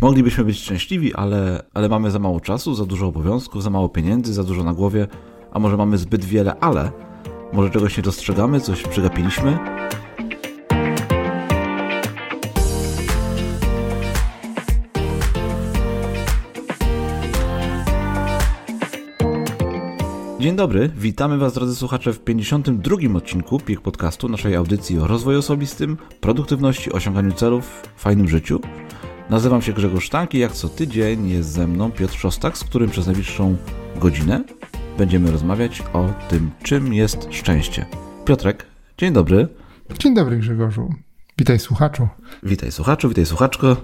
Moglibyśmy być szczęśliwi, ale, ale mamy za mało czasu, za dużo obowiązków, za mało pieniędzy, za dużo na głowie, a może mamy zbyt wiele, ale może czegoś nie dostrzegamy, coś przegapiliśmy. Dzień dobry, witamy Was drodzy słuchacze w 52 odcinku PIK Podcastu, naszej audycji o rozwoju osobistym, produktywności, osiąganiu celów, fajnym życiu. Nazywam się Grzegorz Sztank i jak co tydzień jest ze mną Piotr Szostak, z którym przez najbliższą godzinę będziemy rozmawiać o tym, czym jest szczęście. Piotrek, dzień dobry. Dzień dobry Grzegorzu. Witaj słuchaczu. Witaj słuchaczu, witaj słuchaczko.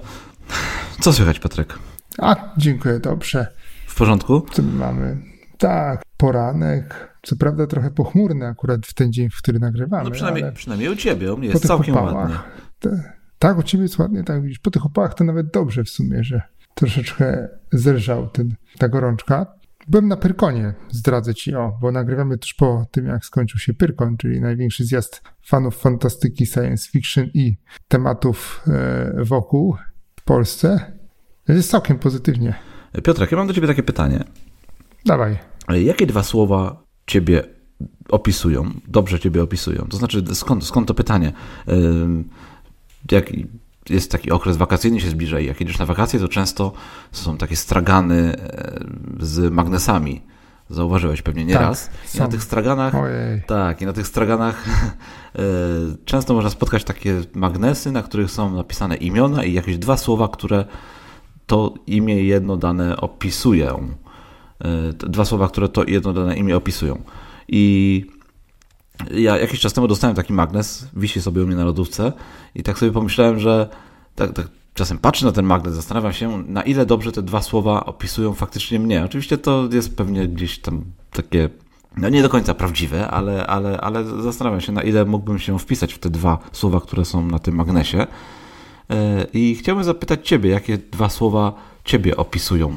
Co słychać Piotrek? A, dziękuję, dobrze. W porządku? Co my mamy? Tak, poranek. Co prawda trochę pochmurny akurat w ten dzień, w który nagrywamy. No przynajmniej, przynajmniej u ciebie, u mnie jest całkiem opałach, ładnie. Te, tak, u ciebie jest ładnie, tak widzisz. Po tych opałach to nawet dobrze w sumie, że troszeczkę zerżał ten, ta gorączka. Byłem na Pyrkonie, zdradzę ci, o, bo nagrywamy też po tym, jak skończył się Pyrkon, czyli największy zjazd fanów fantastyki, science fiction i tematów e, wokół w Polsce. Jest całkiem pozytywnie. Piotrek, ja mam do ciebie takie pytanie. Dawaj. Jakie dwa słowa ciebie opisują, dobrze ciebie opisują? To znaczy, skąd, skąd to pytanie? Ym, Jak jest taki okres wakacyjny, się zbliża i jak jedziesz na wakacje, to często są takie stragany e, z magnesami. Zauważyłeś pewnie nieraz. I na tych straganach, Ojej. tak, i na tych straganach e, często można spotkać takie magnesy, na których są napisane imiona i jakieś dwa słowa, które to imię jedno dane opisują. E, Dwa słowa, które to jedno dane imię opisują. I ja jakiś czas temu dostałem taki magnes, wisi sobie u mnie na lodówce i tak sobie pomyślałem, że tak, tak czasem patrzę na ten magnes, zastanawiam się, na ile dobrze te dwa słowa opisują faktycznie mnie. Oczywiście to jest pewnie gdzieś tam takie, no nie do końca prawdziwe, ale, ale, ale zastanawiam się, na ile mógłbym się wpisać w te dwa słowa, które są na tym magnesie. E, I chciałbym zapytać Ciebie, jakie dwa słowa Ciebie opisują?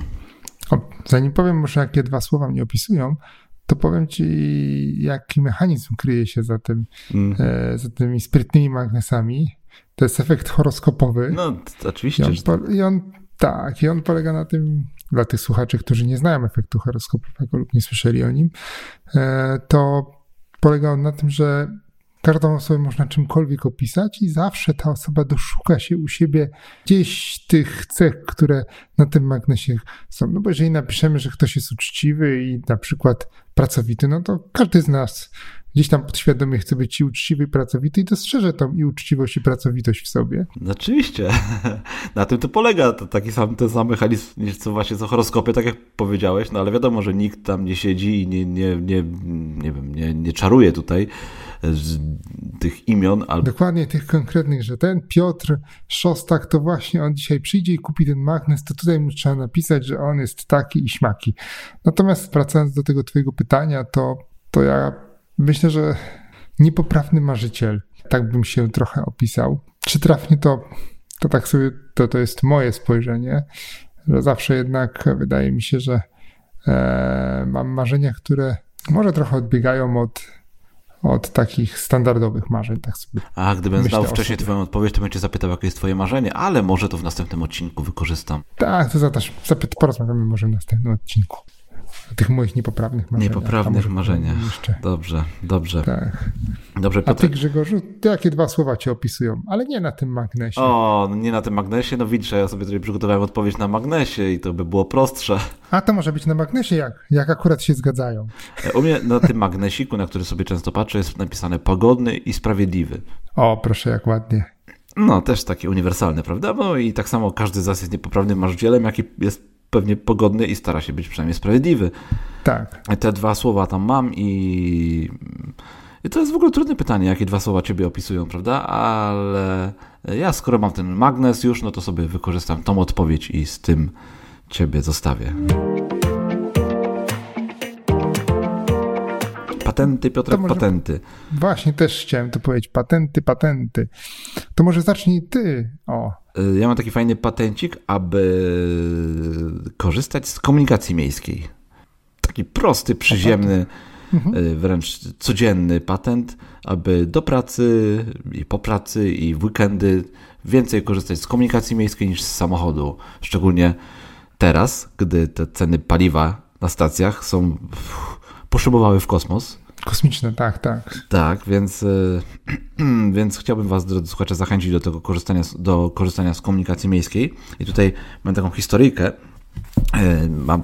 O, zanim powiem może, jakie dwa słowa mnie opisują, to powiem ci, jaki mechanizm kryje się za, tym, Mm. e, za tymi sprytnymi magnesami. To jest efekt horoskopowy. No, t- I oczywiście. on, po, I on, tak, i on polega na tym, dla tych słuchaczy, którzy nie znają efektu horoskopowego lub nie słyszeli o nim, e, to polega on na tym, że każdą osobę można czymkolwiek opisać i zawsze ta osoba doszuka się u siebie gdzieś tych cech, które na tym magnesie są. No bo jeżeli napiszemy, że ktoś jest uczciwy i na przykład pracowity, no to każdy z nas gdzieś tam podświadomie chce być i uczciwy i pracowity i dostrzeże tą i uczciwość i pracowitość w sobie. No Oczywiście. Na tym to polega to taki sam, ten sam mechanizm, co właśnie co horoskopy, tak jak powiedziałeś, no ale wiadomo, że nikt tam nie siedzi i nie, nie, nie, nie nie, nie czaruje tutaj tych imion, albo Dokładnie tych konkretnych, że ten Piotr Szostak to właśnie on dzisiaj przyjdzie i kupi ten magnes, to tutaj mu trzeba napisać, że on jest taki i śmaki. Natomiast wracając do tego twojego pytania, to, to ja myślę, że niepoprawny marzyciel, tak bym się trochę opisał. Czy trafnie to, to tak sobie, to, to jest moje spojrzenie, że zawsze jednak wydaje mi się, że e, mam marzenia, które może trochę odbiegają od, od takich standardowych marzeń, tak sobie A gdybym znał wcześniej. Twoją odpowiedź, to bym Cię zapytał, jakie jest Twoje marzenie, ale może to w następnym odcinku wykorzystam. Tak, to zapyt, porozmawiamy może w następnym odcinku. Tych moich niepoprawnych marzeniach. A Niepoprawnych może marzeniach. Jeszcze. Dobrze, dobrze. Tak. Dobrze, A ty. Grzegorzu, ty jakie dwa słowa cię opisują, ale nie na tym magnesie. O, no nie na tym magnesie, no widzisz, ja sobie tutaj przygotowałem odpowiedź na magnesie i to by było prostsze. A to może być na magnesie, jak, jak akurat się zgadzają. U mnie na tym magnesiku, na który sobie często patrzę, jest napisane pogodny i sprawiedliwy. O, proszę, jak ładnie. No, też takie uniwersalne, prawda? No i tak samo każdy z nas jest niepoprawnym marzycielem, jaki jest pewnie pogodny i stara się być przynajmniej sprawiedliwy. Tak. Te dwa słowa tam mam i... I to jest w ogóle trudne pytanie, jakie dwa słowa ciebie opisują, prawda? Ale ja skoro mam ten magnes już, no to sobie wykorzystam tą odpowiedź i z tym ciebie zostawię. Patenty, Piotrek, może- patenty. Właśnie też chciałem to powiedzieć. Patenty, patenty. To może zacznij ty. O, Y, Ja mam taki fajny patencik, aby korzystać z komunikacji miejskiej. Taki prosty, przyziemny, y, wręcz codzienny patent, aby do pracy i po pracy i w weekendy więcej korzystać z komunikacji miejskiej niż z samochodu. Szczególnie teraz, gdy te ceny paliwa na stacjach są poszybowały w kosmos. Kosmiczne, tak, tak. Tak, więc, y, więc chciałbym Was, drodzy słuchacze, zachęcić do tego korzystania, do korzystania z komunikacji miejskiej. I tutaj mam taką historyjkę. Y, mam,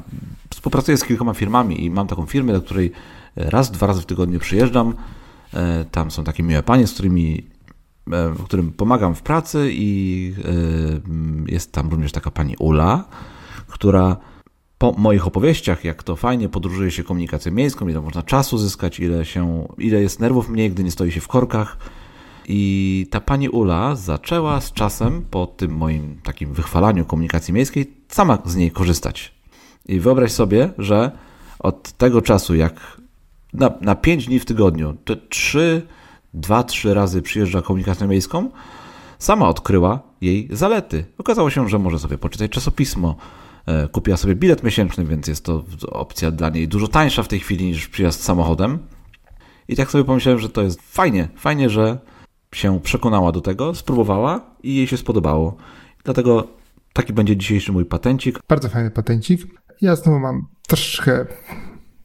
współpracuję z kilkoma firmami i mam taką firmę, do której raz, dwa razy w tygodniu przyjeżdżam. Y, tam są takie miłe panie, z którymi którym pomagam w pracy i jest tam również taka pani Ula, która po moich opowieściach, jak to fajnie podróżuje się komunikacją miejską, ile można czasu zyskać, ile, się, ile jest nerwów mniej, gdy nie stoi się w korkach. I ta pani Ula zaczęła z czasem, po tym moim takim wychwalaniu komunikacji miejskiej, sama z niej korzystać. I wyobraź sobie, że od tego czasu, jak na, na 5 dni w tygodniu, te 3, 2-3 razy przyjeżdża komunikacją miejską, sama odkryła jej zalety. Okazało się, że może sobie poczytać czasopismo, kupiła sobie bilet miesięczny, więc jest to opcja dla niej dużo tańsza w tej chwili niż przyjazd samochodem. I tak sobie pomyślałem, że to jest fajnie, fajnie, że się przekonała do tego, spróbowała i jej się spodobało. Dlatego taki będzie dzisiejszy mój patencik. Bardzo fajny patencik. Ja znowu mam troszkę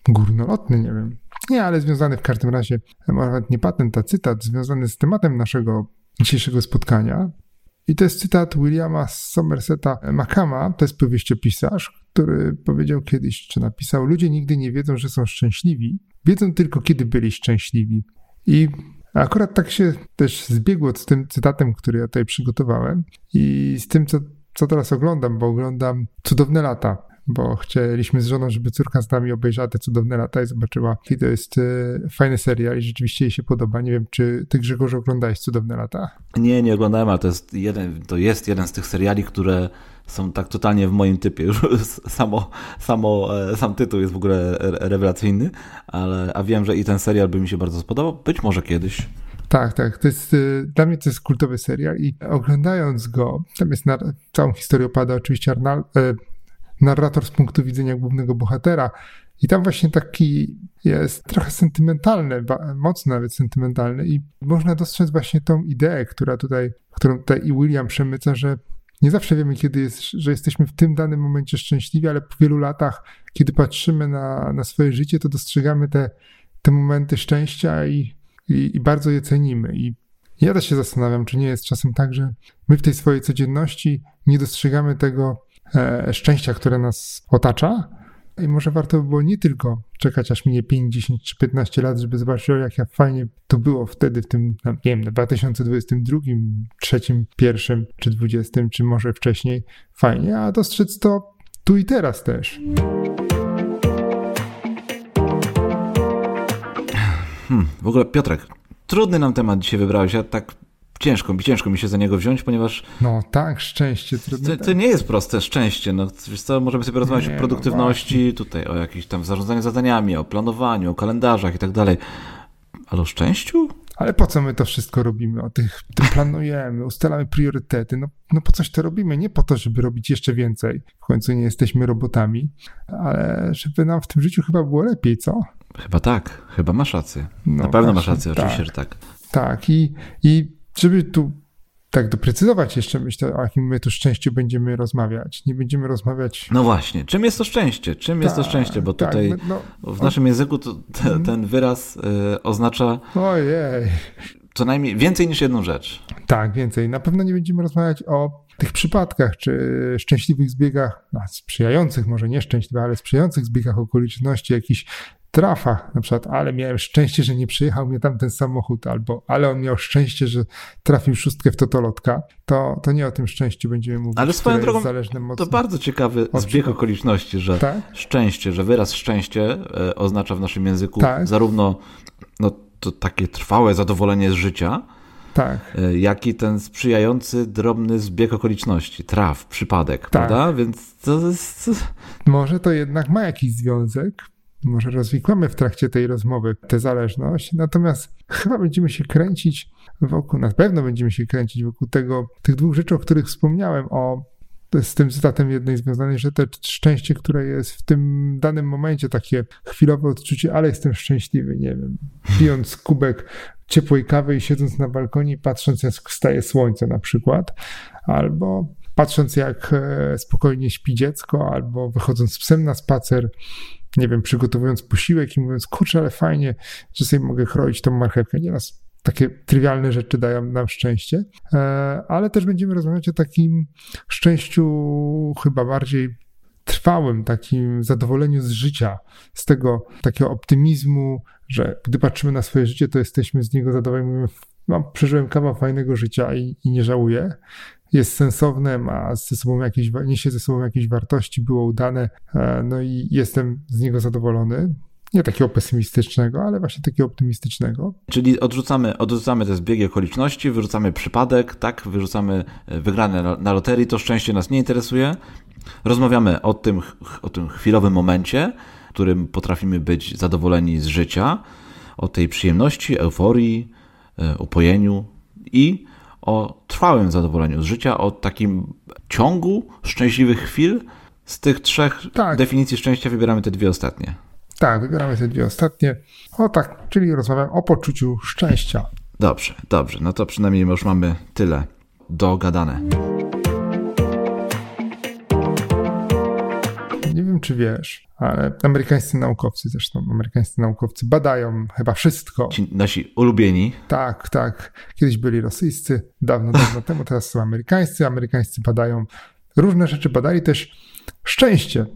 górnolotny, nie wiem. Nie, ale związany w każdym razie, nawet nie patent, a cytat związany z tematem naszego dzisiejszego spotkania. I to jest cytat Williama Somerseta Macama, to jest powieściopisarz, który powiedział kiedyś, czy napisał: Ludzie nigdy nie wiedzą, że są szczęśliwi, wiedzą tylko, kiedy byli szczęśliwi. I akurat tak się też zbiegło z tym cytatem, który ja tutaj przygotowałem i z tym, co, co teraz oglądam, bo oglądam Cudowne Lata bo chcieliśmy z żoną, żeby córka z nami obejrzała te cudowne lata i zobaczyła, i to jest e, fajny serial i rzeczywiście jej się podoba. Nie wiem, czy ty Grzegorz oglądałeś cudowne lata? Nie, nie oglądałem, ale to jest jeden, to jest jeden z tych seriali, które są tak totalnie w moim typie. Już samo, samo, e, sam tytuł jest w ogóle rewelacyjny, ale, a wiem, że i ten serial by mi się bardzo spodobał. Być może kiedyś. Tak, tak. To jest, e, dla mnie to jest kultowy serial i oglądając go, tam jest na, całą historię opada oczywiście Arnal, narrator z punktu widzenia głównego bohatera. I tam właśnie taki jest trochę sentymentalny, mocno nawet sentymentalny i można dostrzec właśnie tą ideę, która tutaj, którą tutaj i William przemyca, że nie zawsze wiemy, kiedy jest, że jesteśmy w tym danym momencie szczęśliwi, ale po wielu latach, kiedy patrzymy na, na swoje życie, to dostrzegamy te, te momenty szczęścia i, i, i bardzo je cenimy. I ja też się zastanawiam, czy nie jest czasem tak, że my w tej swojej codzienności nie dostrzegamy tego, szczęścia, które nas otacza. I może warto by było nie tylko czekać, aż minie 5, 10 czy 15 lat, żeby zobaczyć, o jak fajnie to było wtedy, w tym, no, nie wiem, 2022, 3, 1 czy 20, czy może wcześniej. Fajnie, a dostrzec to tu i teraz też. Hmm, w ogóle Piotrek, trudny nam temat dzisiaj wybrałeś. Ja tak ciężko, ciężko mi się za niego wziąć, ponieważ... No tak, szczęście. To, to nie jest proste szczęście. No, wiesz co, możemy sobie rozmawiać nie, o no produktywności, no tutaj o jakichś tam zarządzaniu zadaniami, o planowaniu, o kalendarzach i tak dalej. Ale o szczęściu? Ale po co my to wszystko robimy? O tych, tym planujemy, ustalamy priorytety. No, no po coś to robimy? Nie po to, żeby robić jeszcze więcej. W końcu nie jesteśmy robotami, ale żeby nam w tym życiu chyba było lepiej, co? Chyba tak, chyba masz rację. No Na pewno masz rację, oczywiście, tak. że tak. Tak, i, i żeby tu tak doprecyzować jeszcze, myślę, o jakim my tu szczęściu będziemy rozmawiać. Nie będziemy rozmawiać. No właśnie, czym jest to szczęście? Czym jest to tak, szczęście? Bo tak, tutaj no, w naszym języku te, mhm. ten wyraz y, oznacza. Ojej. Co najmniej więcej niż jedną rzecz. Tak, więcej. Na pewno nie będziemy rozmawiać o tych przypadkach, czy szczęśliwych zbiegach, no, sprzyjających, może nieszczęśliwych, ale sprzyjających zbiegach okoliczności, jakichś trafa, na przykład, ale miałem szczęście, że nie przyjechał mnie tam ten samochód, albo ale on miał szczęście, że trafił szóstkę w totolotka, to, to nie o tym szczęściu będziemy mówić. Ale swoją drogą, to bardzo ciekawy zbieg okoliczności, że tak? szczęście, że wyraz szczęście e, oznacza w naszym języku tak? zarówno no, to takie trwałe zadowolenie z życia, tak. E, jak i ten sprzyjający, drobny zbieg okoliczności, traf, przypadek, tak. prawda? Więc to jest... Może to jednak ma jakiś związek, może rozwikłamy w trakcie tej rozmowy tę zależność, natomiast chyba będziemy się kręcić wokół, na pewno będziemy się kręcić wokół tego, tych dwóch rzeczy, o których wspomniałem, o z tym cytatem jednej związanej, że te szczęście, które jest w tym danym momencie, takie chwilowe odczucie, ale jestem szczęśliwy, nie wiem, pijąc kubek ciepłej kawy i siedząc na balkonie, patrząc jak wstaje słońce na przykład, albo patrząc jak e, spokojnie śpi dziecko, albo wychodząc z psem na spacer, nie wiem, przygotowując posiłek i mówiąc, kurczę, ale fajnie, że sobie mogę kroić tą marchewkę. Nieraz takie trywialne rzeczy dają nam szczęście, e, ale też będziemy rozmawiać o takim szczęściu chyba bardziej trwałym, takim zadowoleniu z życia, z tego takiego optymizmu, że gdy patrzymy na swoje życie, to jesteśmy z niego zadowoleni. Mówimy, no, przeżyłem kawał fajnego życia i, i nie żałuję. Jest sensowne, ma ze sobą jakieś, niesie ze sobą jakieś wartości, było udane, e, no i jestem z niego zadowolony nie takiego pesymistycznego, ale właśnie takiego optymistycznego. Czyli odrzucamy, odrzucamy te zbiegi okoliczności, wyrzucamy przypadek, tak, wyrzucamy e, wygrane na loterii, to szczęście nas nie interesuje. Rozmawiamy o tym, o tym chwilowym momencie, w którym potrafimy być zadowoleni z życia, o tej przyjemności, euforii, e, upojeniu i o trwałym zadowoleniu z życia, o takim ciągu szczęśliwych chwil. Z tych trzech tak. definicji szczęścia wybieramy te dwie ostatnie. Tak, wybieramy te dwie ostatnie. O tak, czyli rozmawiam o poczuciu szczęścia. Dobrze, dobrze. No to przynajmniej już mamy tyle dogadane. Nie wiem, czy wiesz, ale amerykańscy naukowcy, zresztą amerykańscy naukowcy badają chyba wszystko. Ci nasi ulubieni. Tak, tak. Kiedyś byli rosyjscy, dawno, dawno temu, teraz są amerykańscy. Amerykańscy badają różne rzeczy, badali też szczęście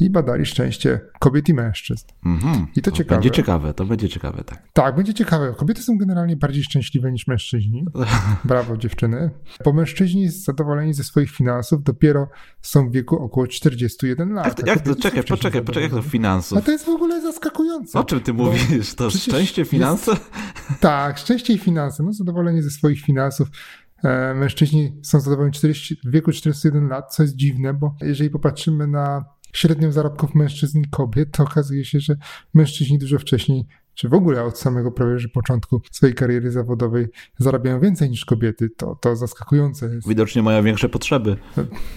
i badali szczęście kobiet i mężczyzn. Mm-hmm. I to, to ciekawe. Będzie ciekawe, to będzie ciekawe, tak. Tak, będzie ciekawe. Kobiety są generalnie bardziej szczęśliwe niż mężczyźni. Brawo, dziewczyny. Bo mężczyźni zadowoleni ze swoich finansów dopiero są w wieku około 41 lat. Jak, jak to, czekaj, poczekaj, poczekaj, jak to finansów? A to jest w ogóle zaskakujące. O czym ty mówisz? To szczęście, finanse? Jest, tak, szczęście i finanse. No zadowolenie ze swoich finansów. E, mężczyźni są zadowoleni 40, w wieku 41 lat, co jest dziwne, bo jeżeli popatrzymy na średnią zarobków mężczyzn i kobiet, to okazuje się, że mężczyźni dużo wcześniej czy w ogóle od samego prawie że początku swojej kariery zawodowej zarabiają więcej niż kobiety. To, to zaskakujące jest. Widocznie mają większe potrzeby.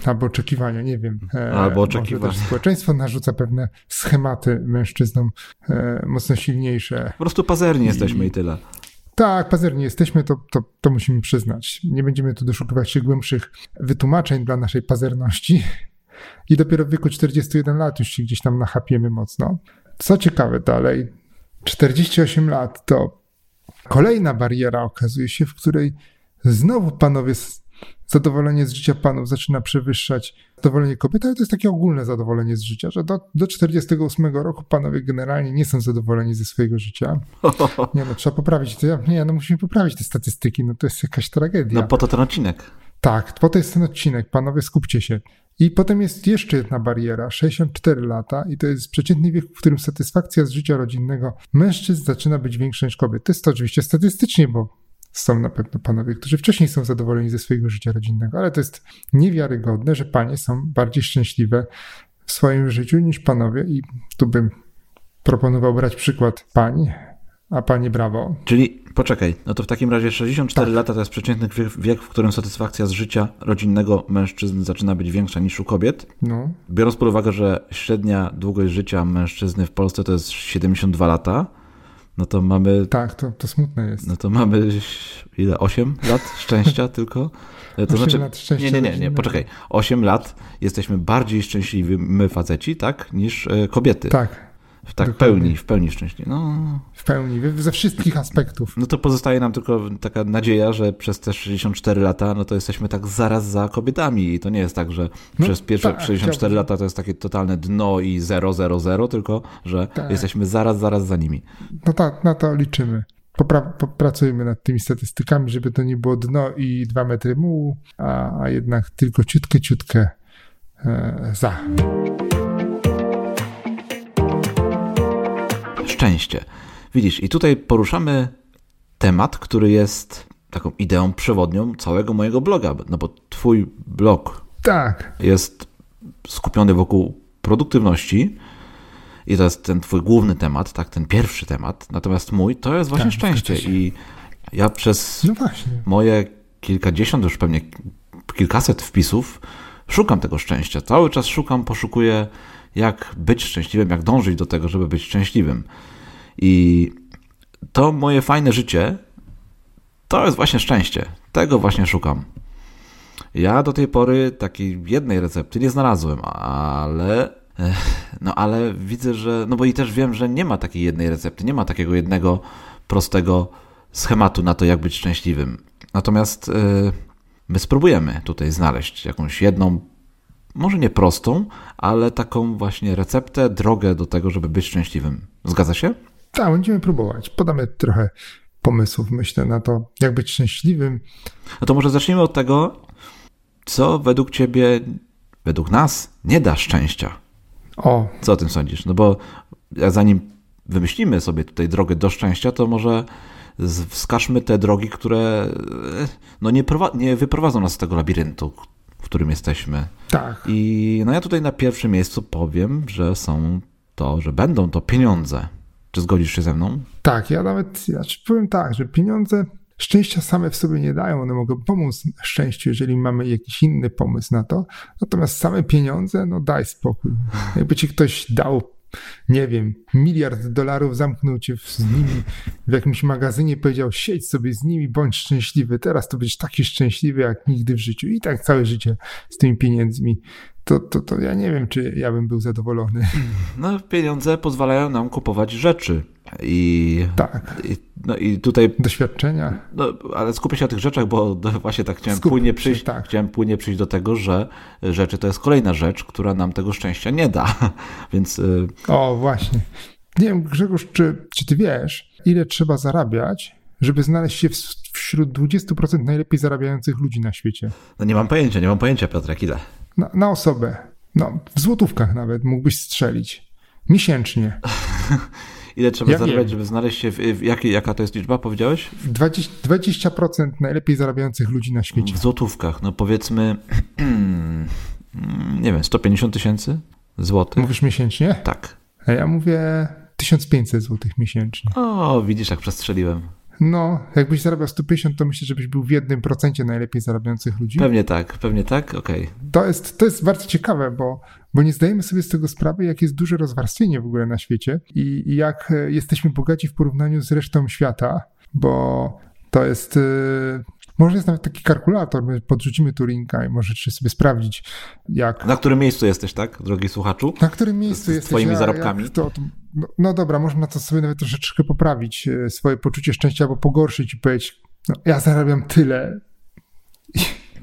Albo oczekiwania, nie wiem. E, Albo oczekiwania. społeczeństwo narzuca pewne schematy mężczyznom e, mocno silniejsze. Po prostu pazerni I... jesteśmy i tyle. Tak, pazerni jesteśmy, to, to, to musimy przyznać. Nie będziemy tu doszukiwać się głębszych wytłumaczeń dla naszej pazerności. I dopiero w wieku 41 lat już się gdzieś tam nachapiemy mocno. Co ciekawe dalej, 48 lat to kolejna bariera okazuje się, w której znowu panowie zadowolenie z życia panów zaczyna przewyższać zadowolenie kobiet, ale to jest takie ogólne zadowolenie z życia, że do, do 48 roku panowie generalnie nie są zadowoleni ze swojego życia. Nie no, trzeba poprawić, to, nie no, musimy poprawić te statystyki, no to jest jakaś tragedia. No po to ten odcinek. Tak, po to jest ten odcinek, panowie skupcie się. I potem jest jeszcze jedna bariera, 64 lata, i to jest przeciętny wiek, w którym satysfakcja z życia rodzinnego mężczyzn zaczyna być większa niż kobiet. To jest to oczywiście statystycznie, bo są na pewno panowie, którzy wcześniej są zadowoleni ze swojego życia rodzinnego, ale to jest niewiarygodne, że panie są bardziej szczęśliwe w swoim życiu niż panowie i tu bym proponował brać przykład pań, a pani brawo. Czyli poczekaj, no to w takim razie 64 tak. lata to jest przeciętny wiek, w którym satysfakcja z życia rodzinnego mężczyzn zaczyna być większa niż u kobiet. No. Biorąc pod uwagę, że średnia długość życia mężczyzny w Polsce to jest 72 lata, no to mamy. Tak, to, to smutne jest. No to mamy ile? 8 lat szczęścia tylko? E, to 8 znaczy, lat szczęścia. Nie, nie, nie, nie, poczekaj. 8 lat jesteśmy bardziej szczęśliwi, my faceci, tak, niż e, kobiety. Tak. W tak pełni, w pełni szczęśliwie. No. W pełni, ze wszystkich aspektów. No to pozostaje nam tylko taka nadzieja, że przez te 64 lata, no to jesteśmy tak zaraz za kobietami i to nie jest tak, że no, przez pierwsze tak, 64 lata to jest takie totalne dno i 0, 0, 0, tylko że tak. jesteśmy zaraz, zaraz za nimi. No tak, na to liczymy. Popra- popracujmy nad tymi statystykami, żeby to nie było dno i 2 metry mułu, a, a jednak tylko ciutkę, ciutkę e, za. Szczęście. Widzisz, i tutaj poruszamy temat, który jest taką ideą przewodnią całego mojego bloga, no bo twój blog tak. jest skupiony wokół produktywności i to jest ten twój główny temat, tak, ten pierwszy temat, natomiast mój to jest właśnie tak, szczęście i ja przez no moje kilkadziesiąt, już pewnie kilkaset wpisów szukam tego szczęścia. Cały czas szukam, poszukuję jak być szczęśliwym, jak dążyć do tego, żeby być szczęśliwym. I to moje fajne życie To jest właśnie szczęście. Tego właśnie szukam. Ja do tej pory takiej jednej recepty nie znalazłem, ale no ale widzę, że no bo i też wiem, że nie ma takiej jednej recepty, nie ma takiego jednego prostego schematu na to, jak być szczęśliwym. Natomiast yy, my spróbujemy tutaj znaleźć jakąś jedną, może nie prostą, ale taką właśnie receptę, drogę do tego, żeby być szczęśliwym. Zgadza się? Tak, będziemy próbować. Podamy trochę pomysłów, myślę, na to, jak być szczęśliwym. No to może zacznijmy od tego, co według Ciebie, według nas nie da szczęścia. O. Co o tym sądzisz? No bo zanim wymyślimy sobie tutaj drogę do szczęścia, to może wskażmy te drogi, które e, no nie, nie wyprowadzą nas z tego labiryntu, w którym jesteśmy. Tak. I no ja tutaj na pierwszym miejscu powiem, że są to, że będą to pieniądze. Czy zgodzisz się ze mną? Tak, ja nawet ja powiem tak, że pieniądze szczęścia same w sobie nie dają, one mogą pomóc szczęściu, jeżeli mamy jakiś inny pomysł na to. Natomiast same pieniądze, no daj spokój. Jakby ci ktoś dał nie wiem, miliard dolarów, zamknął cię z nimi w jakimś magazynie, powiedział: siedź sobie z nimi, bądź szczęśliwy. Teraz to będziesz taki szczęśliwy jak nigdy w życiu. I tak całe życie z tymi pieniędzmi. To, to, to ja nie wiem, czy ja bym był zadowolony. No, pieniądze pozwalają nam kupować rzeczy. I, tak. I, no i tutaj. Doświadczenia. No, ale skupię się na tych rzeczach, bo właśnie tak chciałem płynnie przyjść. tak. Chciałem płynnie przyjść do tego, że rzeczy to jest kolejna rzecz, która nam tego szczęścia nie da. Więc. Y, o, właśnie. Nie wiem, Grzegorz, czy, czy ty wiesz, ile trzeba zarabiać, żeby znaleźć się wśród 20% najlepiej zarabiających ludzi na świecie? No nie mam pojęcia, nie mam pojęcia, Piotrek, ile? Na, na osobę. No, w złotówkach nawet mógłbyś strzelić. Miesięcznie. Ile trzeba ja zarabiać, wiem. żeby znaleźć się, w, w, jak, jaka to jest liczba, powiedziałeś? 20%, 20% najlepiej zarabiających ludzi na świecie. W złotówkach, no powiedzmy, nie wiem, 150 tysięcy złotych. Mówisz miesięcznie? Tak. A ja mówię 1500 złotych miesięcznie. O, widzisz, jak przestrzeliłem. No, jakbyś zarabiał 150, to myślę, żebyś był w jednym procencie najlepiej zarabiających ludzi. Pewnie tak, pewnie tak, okej. Okay. To, jest, to jest bardzo ciekawe, bo, bo nie zdajemy sobie z tego sprawy, jak jest duże rozwarstwienie w ogóle na świecie i, i jak e, jesteśmy bogaci w porównaniu z resztą świata, bo to jest... Yy, może jest nawet taki kalkulator, my podrzucimy tu linka i możecie sobie sprawdzić, jak... Na którym miejscu jesteś, tak, drogi słuchaczu? Na którym miejscu z, jesteś. Z twoimi zarobkami? To, to, no, no, dobra, można na to sobie nawet troszeczkę poprawić e, swoje poczucie szczęścia albo pogorszyć i powiedzieć, no, ja zarabiam tyle,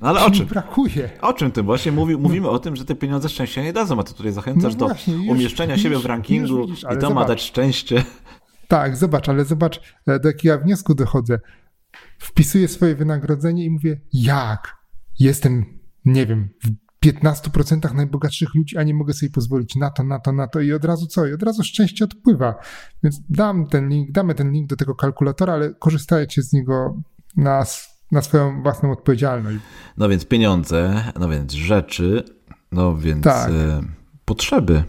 no ale o czym? brakuje. O czym ty? Właśnie mówi, mówimy o tym, że te pieniądze szczęścia nie dadzą, a ty tutaj zachęcasz no właśnie, do już, umieszczenia już, siebie w rankingu widzisz, i to zobacz. ma dać szczęście. Tak, zobacz, ale zobacz, e, do jakiego ja wniosku dochodzę wpisuję swoje wynagrodzenie i mówię, jak? Jestem, nie wiem, w 15% najbogatszych ludzi, a nie mogę sobie pozwolić na to, na to, na to i od razu co? I od razu szczęście odpływa. Więc dam ten link, damy ten link do tego kalkulatora, ale korzystajcie z niego na, na swoją własną odpowiedzialność. No więc pieniądze, no więc rzeczy, no więc tak. y, potrzeby.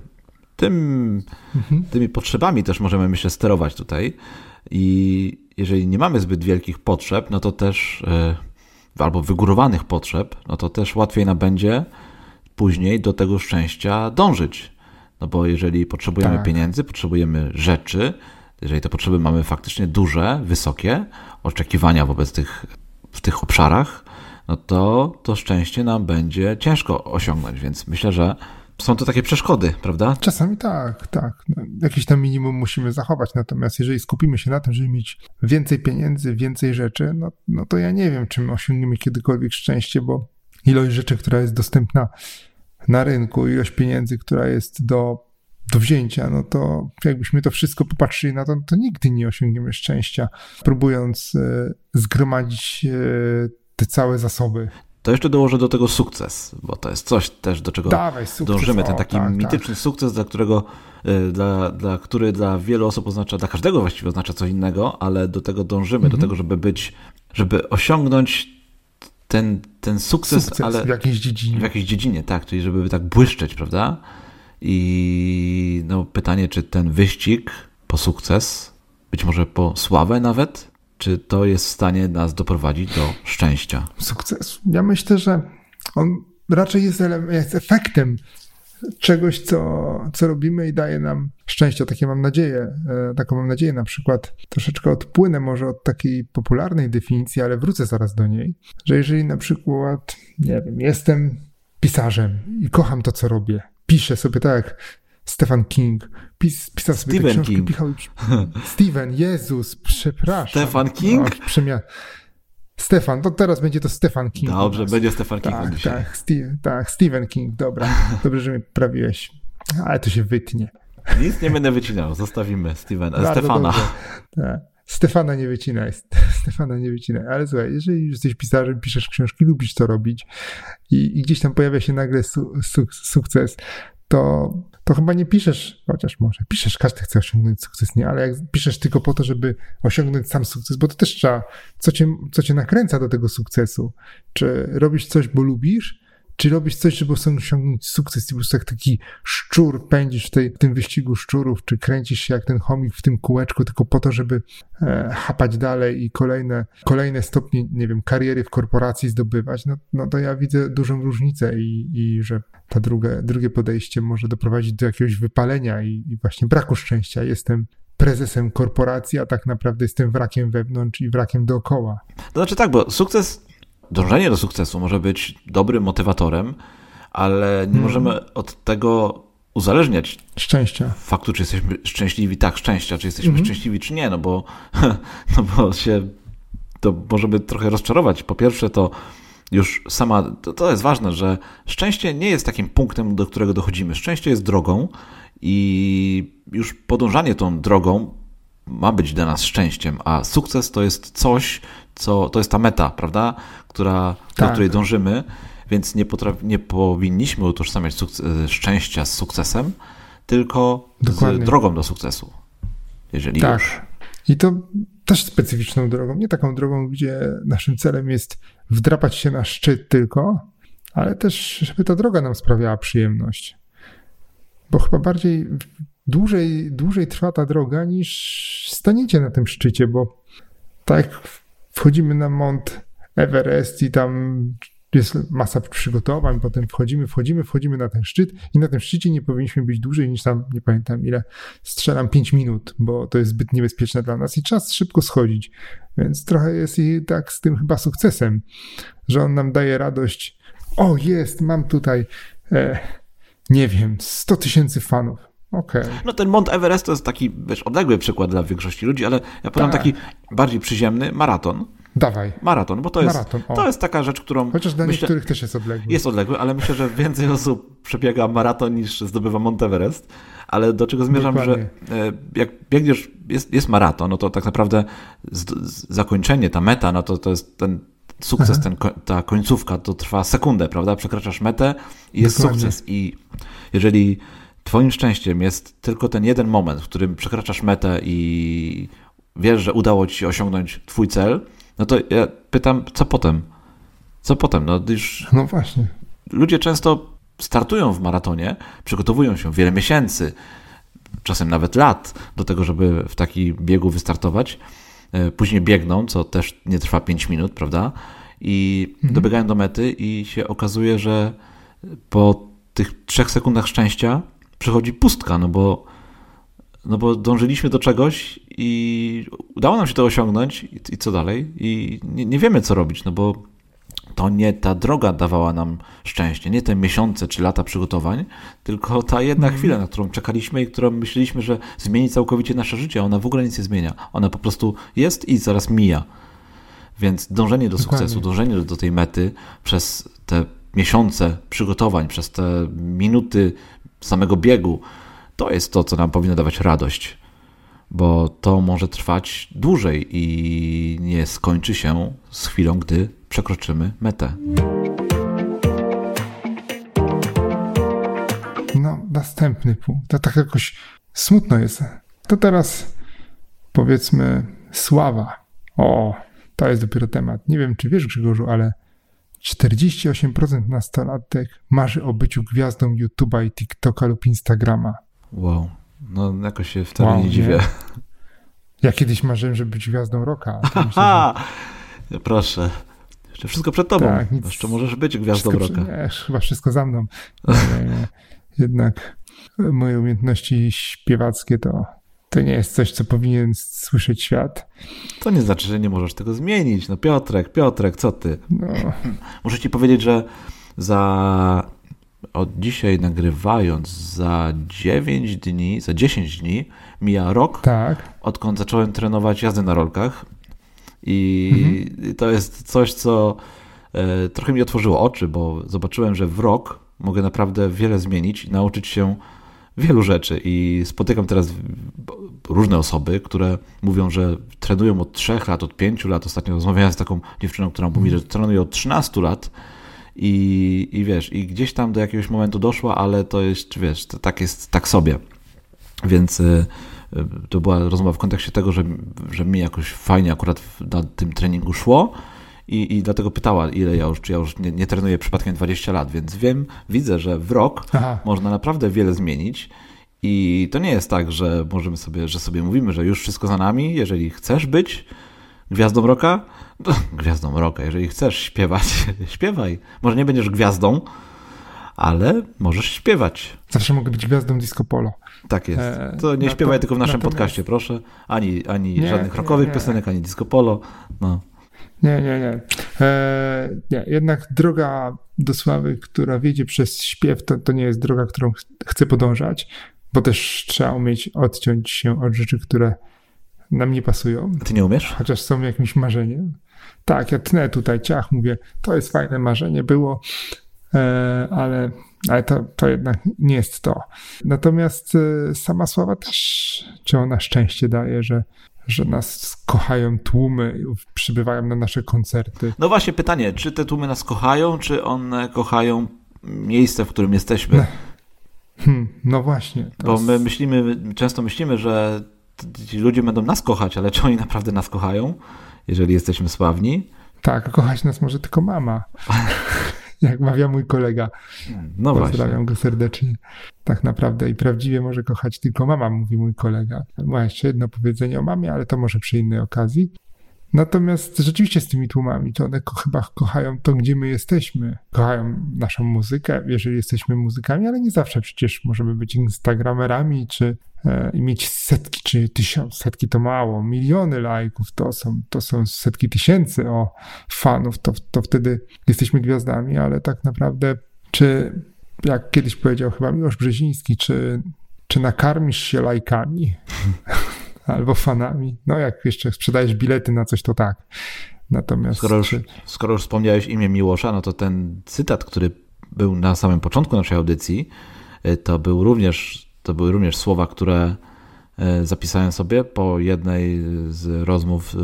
Tym, mhm. Tymi potrzebami też możemy, myślę, sterować tutaj. I jeżeli nie mamy zbyt wielkich potrzeb, no to też, e, albo wygórowanych potrzeb, no to też łatwiej nam będzie później do tego szczęścia dążyć. No bo jeżeli potrzebujemy tak. pieniędzy, potrzebujemy rzeczy, jeżeli te potrzeby mamy faktycznie duże, wysokie, oczekiwania wobec tych, w tych obszarach, no to to szczęście nam będzie ciężko osiągnąć. Więc myślę, że są to takie przeszkody, prawda? Czasami tak, tak. Jakieś tam minimum musimy zachować. Natomiast jeżeli skupimy się na tym, żeby mieć więcej pieniędzy, więcej rzeczy, no, no to ja nie wiem, czym osiągniemy kiedykolwiek szczęście, bo ilość rzeczy, która jest dostępna na rynku, ilość pieniędzy, która jest do, do wzięcia, no to jakbyśmy to wszystko popatrzyli na to, to nigdy nie osiągniemy szczęścia, próbując e, zgromadzić e, te całe zasoby to jeszcze dołożę do tego sukces, bo to jest coś też, do czego Dawaj, sukces, dążymy. Ten taki o, tak, mityczny tak. sukces, dla którego, e, dla, dla, który dla wielu osób oznacza, dla każdego właściwie oznacza coś innego, ale do tego dążymy, mhm. do tego, żeby być, żeby osiągnąć ten, ten sukces, sukces ale w jakiejś dziedzinie. W jakiejś dziedzinie, tak, czyli żeby tak błyszczeć, prawda? I no, pytanie, czy ten wyścig po sukces, być może po sławę nawet, czy to jest w stanie nas doprowadzić do szczęścia? Sukcesu. Ja myślę, że on raczej jest, jest efektem czegoś, co, co robimy i daje nam szczęście. Takie mam nadzieję. E, taką mam nadzieję na przykład. Troszeczkę odpłynę może od takiej popularnej definicji, ale wrócę zaraz do niej, że jeżeli na przykład, nie wiem, jestem pisarzem i kocham to, co robię, piszę sobie tak jak Stephen King. Pis, pisał sobie Stephen te książki. King. Pichał, Stephen, Jezus, przepraszam. Stefan King? O, przemia... Stefan, to teraz będzie to Stefan King. Dobrze, będzie Stefan King Tak, dzisiaj. tak, Steve, tak, Stephen King, dobra. Dobrze, że mnie prawiłeś. Ale to się wytnie. Nic nie będę wycinał, zostawimy Bardzo Stefana. Tak. Stefana nie wycinaj. Stefana nie wycinaj. Ale słuchaj, jeżeli jesteś pisarzem, piszesz książki, lubisz to robić i, i gdzieś tam pojawia się nagle su, su, sukces, to, to chyba nie piszesz, chociaż może piszesz, każdy chce osiągnąć sukces, nie? Ale jak piszesz tylko po to, żeby osiągnąć sam sukces, bo to też trzeba, co cię, co cię nakręca do tego sukcesu? Czy robisz coś, bo lubisz, czy robisz coś, żeby osiągnąć sukces i po prostu jak taki szczur pędzisz w, tej, w tym wyścigu szczurów, czy kręcisz się jak ten chomik w tym kółeczku tylko po to, żeby e, chapać dalej i kolejne, kolejne stopnie, nie wiem, kariery w korporacji zdobywać, no, no to ja widzę dużą różnicę i, i że ta drugie, drugie podejście może doprowadzić do jakiegoś wypalenia i, i właśnie braku szczęścia. Jestem prezesem korporacji, a tak naprawdę jestem wrakiem wewnątrz i wrakiem dookoła. To znaczy tak, bo sukces, dążenie do sukcesu może być dobrym motywatorem, ale nie możemy od tego uzależniać Szczęścia. faktu, czy jesteśmy szczęśliwi, tak, szczęścia, czy jesteśmy szczęśliwi, czy nie, no bo, no bo się to możemy trochę rozczarować. Po pierwsze, to już sama, to, to jest ważne, że szczęście nie jest takim punktem, do którego dochodzimy. Szczęście jest drogą i już podążanie tą drogą ma być dla nas szczęściem, a sukces to jest coś, co to jest ta meta, prawda, która, do Tak. której dążymy, więc nie, potraf, nie powinniśmy utożsamiać szczęścia z sukcesem, tylko Dokładnie. z drogą do sukcesu. Jeżeli Tak. już. I to też specyficzną drogą. Nie taką drogą, gdzie naszym celem jest wdrapać się na szczyt tylko, ale też, żeby ta droga nam sprawiała przyjemność. Bo chyba bardziej dłużej, dłużej trwa ta droga niż staniecie na tym szczycie, bo tak jak wchodzimy na Mont Everest i tam jest masa przygotowań, potem wchodzimy, wchodzimy, wchodzimy na ten szczyt i na tym szczycie nie powinniśmy być dłużej niż tam, nie pamiętam ile, strzelam 5 minut, bo to jest zbyt niebezpieczne dla nas i czas szybko schodzić. Więc trochę jest i tak z tym chyba sukcesem, że on nam daje radość. O, jest, mam tutaj, e, nie wiem, 100 tysięcy fanów. Okej. No ten Mont Everest to jest taki, wiesz, odległy przykład dla większości ludzi, ale ja podam Tak. taki bardziej przyziemny maraton. Dawaj. Maraton, bo to jest, Maraton, to jest taka rzecz, którą Chociaż dla myślę, niektórych też jest odległy. jest odległy, ale myślę, że więcej osób przebiega maraton niż zdobywa Mont Everest. Ale do czego zmierzam, Dokładnie. że jak biegniesz, jest, jest maraton, no to tak naprawdę z, z, zakończenie, ta meta, no to, to jest ten sukces, ten, ta końcówka, to trwa sekundę, prawda? Przekraczasz metę i jest Dokładnie. sukces. I jeżeli twoim szczęściem jest tylko ten jeden moment, w którym przekraczasz metę i wiesz, że udało ci się osiągnąć twój cel, no to ja pytam, co potem? Co potem? No już No właśnie. ludzie często startują w maratonie, przygotowują się wiele miesięcy, czasem nawet lat do tego, żeby w taki biegu wystartować. E, Później biegną, co też nie trwa 5 minut, prawda? I dobiegają do mety i się okazuje, że po tych trzech sekundach szczęścia przychodzi pustka, no bo, no bo dążyliśmy do czegoś i udało nam się to osiągnąć i, i co dalej? I nie, nie wiemy, co robić, no bo to nie ta droga dawała nam szczęście, nie te miesiące czy lata przygotowań, tylko ta jedna chwila, na którą czekaliśmy i którą myśleliśmy, że zmieni całkowicie nasze życie, a ona w ogóle nic nie zmienia. Ona po prostu jest i zaraz mija. Więc dążenie do Dokładnie. sukcesu, dążenie do tej mety przez te miesiące przygotowań, przez te minuty samego biegu, to jest to, co nam powinno dawać radość. Bo to może trwać dłużej i nie skończy się z chwilą, gdy przekroczymy metę. No, następny punkt. To tak jakoś smutno jest. To teraz powiedzmy sława. O, to jest dopiero temat. Nie wiem, czy wiesz, Grzegorzu, ale 48% nastolatek marzy o byciu gwiazdą YouTube'a i TikToka lub Instagrama. Wow. No jakoś się wcale Wow, nie nie? dziwię. Ja kiedyś marzyłem, żeby być gwiazdą roka. myślę, że! Proszę. Jeszcze wszystko przed tobą. Tak, nic- Jeszcze możesz być gwiazdą wszystko, roka. nie, chyba wszystko za mną. Nie. jednak moje umiejętności śpiewackie to, to nie jest coś, co powinien słyszeć świat. To nie znaczy, że nie możesz tego zmienić. No Piotrek, Piotrek, co ty? No. Muszę ci powiedzieć, że za od dzisiaj nagrywając za 9 dni, za 10 dni mija rok, tak. odkąd zacząłem trenować jazdę na rolkach. I mhm. to jest coś, co e, trochę mi otworzyło oczy, bo zobaczyłem, że w rok mogę naprawdę wiele zmienić i nauczyć się wielu rzeczy. I spotykam teraz różne osoby, które mówią, że trenują od 3 lat, od 5 lat. Ostatnio rozmawiałem z taką dziewczyną, która mówi, że trenuje od 13 lat. I, I wiesz, i gdzieś tam do jakiegoś momentu doszła, ale to jest, wiesz, to tak jest tak sobie. Więc y, y, to była rozmowa w kontekście tego, że, że mi jakoś fajnie akurat na tym treningu szło. I, I dlatego pytała, ile ja już, czy ja już nie, nie trenuję przypadkiem 20 lat, więc wiem, widzę, że w rok Aha. można naprawdę wiele zmienić. I to nie jest tak, że możemy sobie, że sobie mówimy, że już wszystko za nami. Jeżeli chcesz być gwiazdą roka, no, gwiazdą roka, jeżeli chcesz śpiewać, śpiewaj. Może nie będziesz gwiazdą, ale możesz śpiewać. Zawsze mogę być gwiazdą disco polo. Tak jest. E, to nie śpiewaj to, tylko w naszym podcaście, proszę. Ani, ani nie, żadnych rockowych piosenek, ani disco polo. No. Nie, nie, nie. E, nie. Jednak droga do sławy, która wiedzie przez śpiew, to, to nie jest droga, którą ch chcę podążać, bo też trzeba umieć odciąć się od rzeczy, które nam nie pasują. Ty nie umiesz? Chociaż są jakimś marzeniem. Tak, ja tnę tutaj ciach, mówię, to jest fajne marzenie, było, e, ale, ale to, to jednak nie jest to. Natomiast e, sama sława też, czy ona szczęście daje, że, że nas kochają tłumy, przybywają na nasze koncerty. No właśnie pytanie, czy te tłumy nas kochają, czy one kochają miejsce, w którym jesteśmy? No, hmm, no właśnie. Bo my myślimy, często myślimy, że ci ludzie będą nas kochać, ale czy oni naprawdę nas kochają, jeżeli jesteśmy sławni? Tak, kochać nas może tylko mama. Jak mawia mój kolega. No Pozdrawiam właśnie. go serdecznie. Tak naprawdę i prawdziwie może kochać tylko mama, mówi mój kolega. Ma jeszcze jedno powiedzenie o mamie, ale to może przy innej okazji. Natomiast rzeczywiście z tymi tłumami, to one chyba kochają to, gdzie my jesteśmy. Kochają naszą muzykę, jeżeli jesteśmy muzykami, ale nie zawsze przecież możemy być instagramerami, czy e, mieć setki, czy tysiąc, setki to mało, miliony lajków to są, to są setki tysięcy o fanów, to, to wtedy jesteśmy gwiazdami, ale tak naprawdę, czy jak kiedyś powiedział chyba Miłosz Brzeziński, czy, czy nakarmisz się lajkami? albo fanami. No jak jeszcze sprzedajesz bilety na coś, to tak. Natomiast... Skoro już, skoro już wspomniałeś imię Miłosza, no to ten cytat, który był na samym początku naszej audycji, y, to był również, to były również słowa, które y, zapisałem sobie po jednej z rozmów y,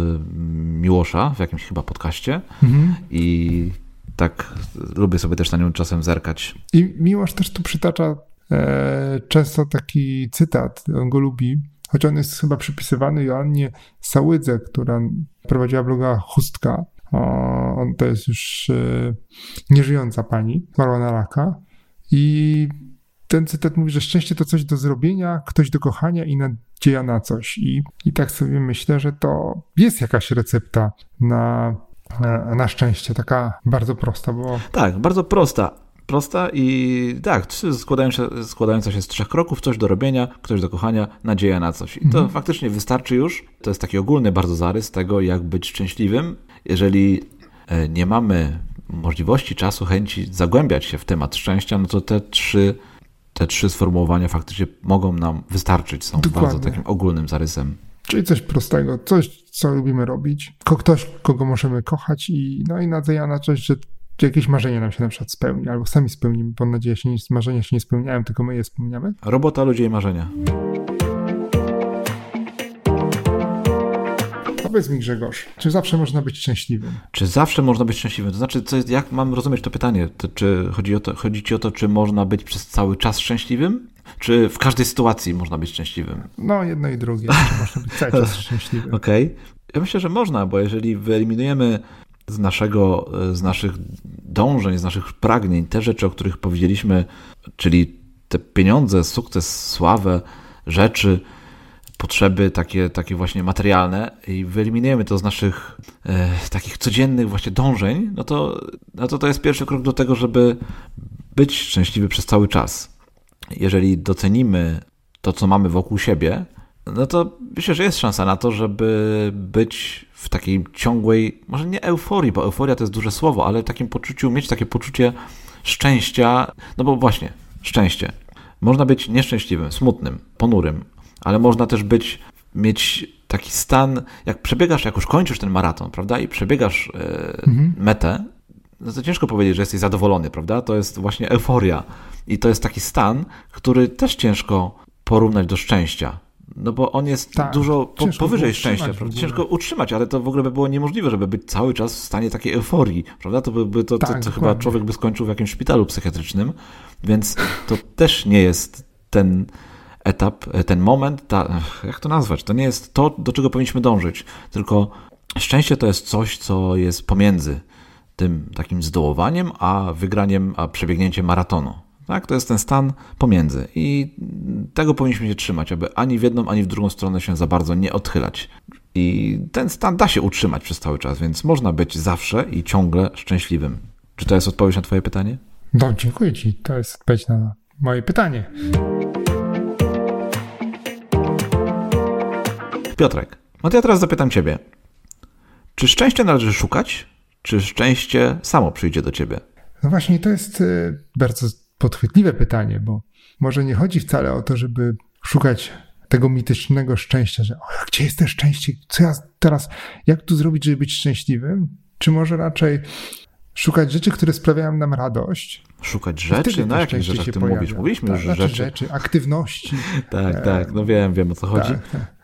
Miłosza w jakimś chyba podcaście mhm. i tak lubię sobie też na nią czasem zerkać. I Miłosz też tu przytacza e, często taki cytat, on go lubi, choć on jest chyba przypisywany Joannie Sałydze, która prowadziła bloga Chustka. On to jest już e, nieżyjąca pani, zmarła na raka. I ten cytat mówi, że szczęście to coś do zrobienia, ktoś do kochania i nadzieja na coś. I, i tak sobie myślę, że to jest jakaś recepta na, na, na szczęście, taka bardzo prosta, bo... Tak, bardzo prosta prosta i tak, składająca, składająca się z trzech kroków, coś do robienia, ktoś do kochania, nadzieja na coś. I to mhm. faktycznie wystarczy już. To jest taki ogólny bardzo zarys tego, jak być szczęśliwym. Jeżeli e, nie mamy możliwości, czasu, chęci zagłębiać się w temat szczęścia, no to te trzy, te trzy sformułowania faktycznie mogą nam wystarczyć. Są Dokładnie. bardzo takim ogólnym zarysem. Czyli coś prostego, coś, co lubimy robić, ktoś, kogo możemy kochać i, no i nadzieja na coś, że jakieś marzenie nam się na przykład spełni, albo sami spełnimy, bo mam nadzieję, że marzenia się nie spełniają, tylko my je spełniamy. Robota, ludzie i marzenia. Powiedz mi Grzegorz, czy zawsze można być szczęśliwym? Czy zawsze można być szczęśliwym? To znaczy, co jest, jak mam rozumieć to pytanie? To, czy chodzi, o to, chodzi ci o to, czy można być przez cały czas szczęśliwym? Czy w każdej sytuacji można być szczęśliwym? No, jedno i drugie. Można być cały czas szczęśliwym? Okej. Okay. Ja myślę, że można, bo jeżeli wyeliminujemy z, naszego, z naszych dążeń, z naszych pragnień, te rzeczy, o których powiedzieliśmy, czyli te pieniądze, sukces, sławę, rzeczy, potrzeby takie, takie właśnie materialne i wyeliminujemy to z naszych e, takich codziennych właśnie dążeń, no to, no to to jest pierwszy krok do tego, żeby być szczęśliwy przez cały czas. jeżeli docenimy to, co mamy wokół siebie, no to myślę, że jest szansa na to, żeby być w takiej ciągłej, może nie euforii, bo euforia to jest duże słowo, ale takim poczuciu, mieć takie poczucie szczęścia, no bo właśnie, szczęście. Można być nieszczęśliwym, smutnym, ponurym, ale można też być, mieć taki stan, jak przebiegasz, jak już kończysz ten maraton, prawda, i przebiegasz e, mhm. metę, no to ciężko powiedzieć, że jesteś zadowolony, prawda? To jest właśnie euforia. I to jest taki stan, który też ciężko porównać do szczęścia. No bo on jest tak, dużo po, powyżej szczęścia, prawda? Ciężko utrzymać, ale to w ogóle by było niemożliwe, żeby być cały czas w stanie takiej euforii, prawda? To by, to, tak, to, to chyba człowiek by skończył w jakimś szpitalu psychiatrycznym, więc to też nie jest ten etap, ten moment, ta, jak to nazwać? To nie jest to, do czego powinniśmy dążyć, tylko szczęście to jest coś, co jest pomiędzy tym takim zdołowaniem, a wygraniem, a przebiegnięciem maratonu. Tak? To jest ten stan pomiędzy i tego powinniśmy się trzymać, aby ani w jedną, ani w drugą stronę się za bardzo nie odchylać. I ten stan da się utrzymać przez cały czas, więc można być zawsze i ciągle szczęśliwym. Czy to jest odpowiedź na Twoje pytanie? No, dziękuję Ci. To jest odpowiedź na moje pytanie. Piotrek, no to ja teraz zapytam Ciebie. Czy szczęście należy szukać, czy szczęście samo przyjdzie do Ciebie? No właśnie, to jest e, bardzo podchwytliwe pytanie, bo może nie chodzi wcale o to, żeby szukać tego mitycznego szczęścia, że o, gdzie jest to szczęście, co ja teraz, jak tu zrobić, żeby być szczęśliwym? Czy może raczej szukać rzeczy, które sprawiają nam radość? Szukać rzeczy? No jakich rzeczach ty pojawia. mówisz? Mówiliśmy tak, już, że znaczy rzeczy. rzeczy. aktywności. tak, tak, no wiem, wiem o co chodzi. Tak, tak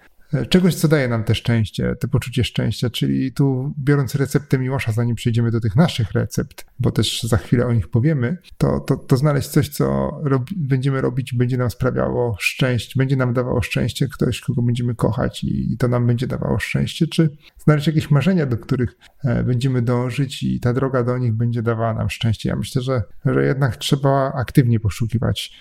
czegoś, co daje nam te szczęście, te poczucie szczęścia, czyli tu biorąc receptę Miłosza, zanim przejdziemy do tych naszych recept, bo też za chwilę o nich powiemy, to, to, to znaleźć coś, co będziemy robić, będzie nam sprawiało szczęście, będzie nam dawało szczęście, ktoś, kogo będziemy kochać i, i to nam będzie dawało szczęście, czy znaleźć jakieś marzenia, do których e, będziemy dążyć i ta droga do nich będzie dawała nam szczęście. Ja myślę, że, że jednak trzeba aktywnie poszukiwać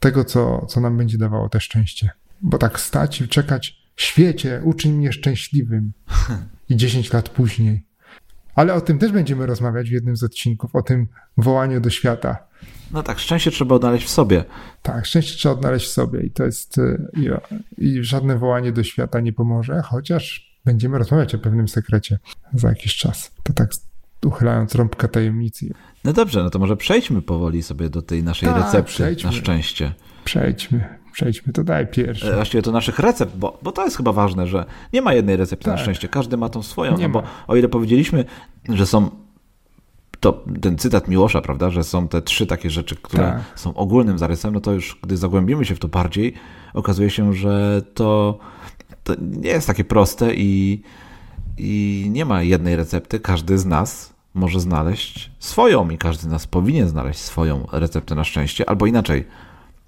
tego, co, co nam będzie dawało te szczęście. Bo tak stać i czekać, świecie, uczyń mnie szczęśliwym. I 10 lat później. Ale o tym też będziemy rozmawiać w jednym z odcinków, o tym wołaniu do świata. No tak, szczęście trzeba odnaleźć w sobie. Tak, szczęście trzeba odnaleźć w sobie i to jest, y, i, i żadne wołanie do świata nie pomoże, chociaż będziemy rozmawiać o pewnym sekrecie za jakiś czas. To tak uchylając rąbka tajemnicy. No dobrze, no to może przejdźmy powoli sobie do tej naszej tak, recepty przejdźmy. na szczęście. Przejdźmy przejdźmy, to daj pierwszy. E, właściwie to naszych recept, bo, bo to jest chyba ważne, że nie ma jednej recepty tak. na szczęście, każdy ma tą swoją, no bo o ile powiedzieliśmy, że są to ten cytat Miłosza, prawda, że są te trzy takie rzeczy, które tak. są ogólnym zarysem, no to już gdy zagłębimy się w to bardziej, okazuje się, że to, to nie jest takie proste i, i nie ma jednej recepty. Każdy z nas może znaleźć swoją i każdy z nas powinien znaleźć swoją receptę na szczęście, albo inaczej,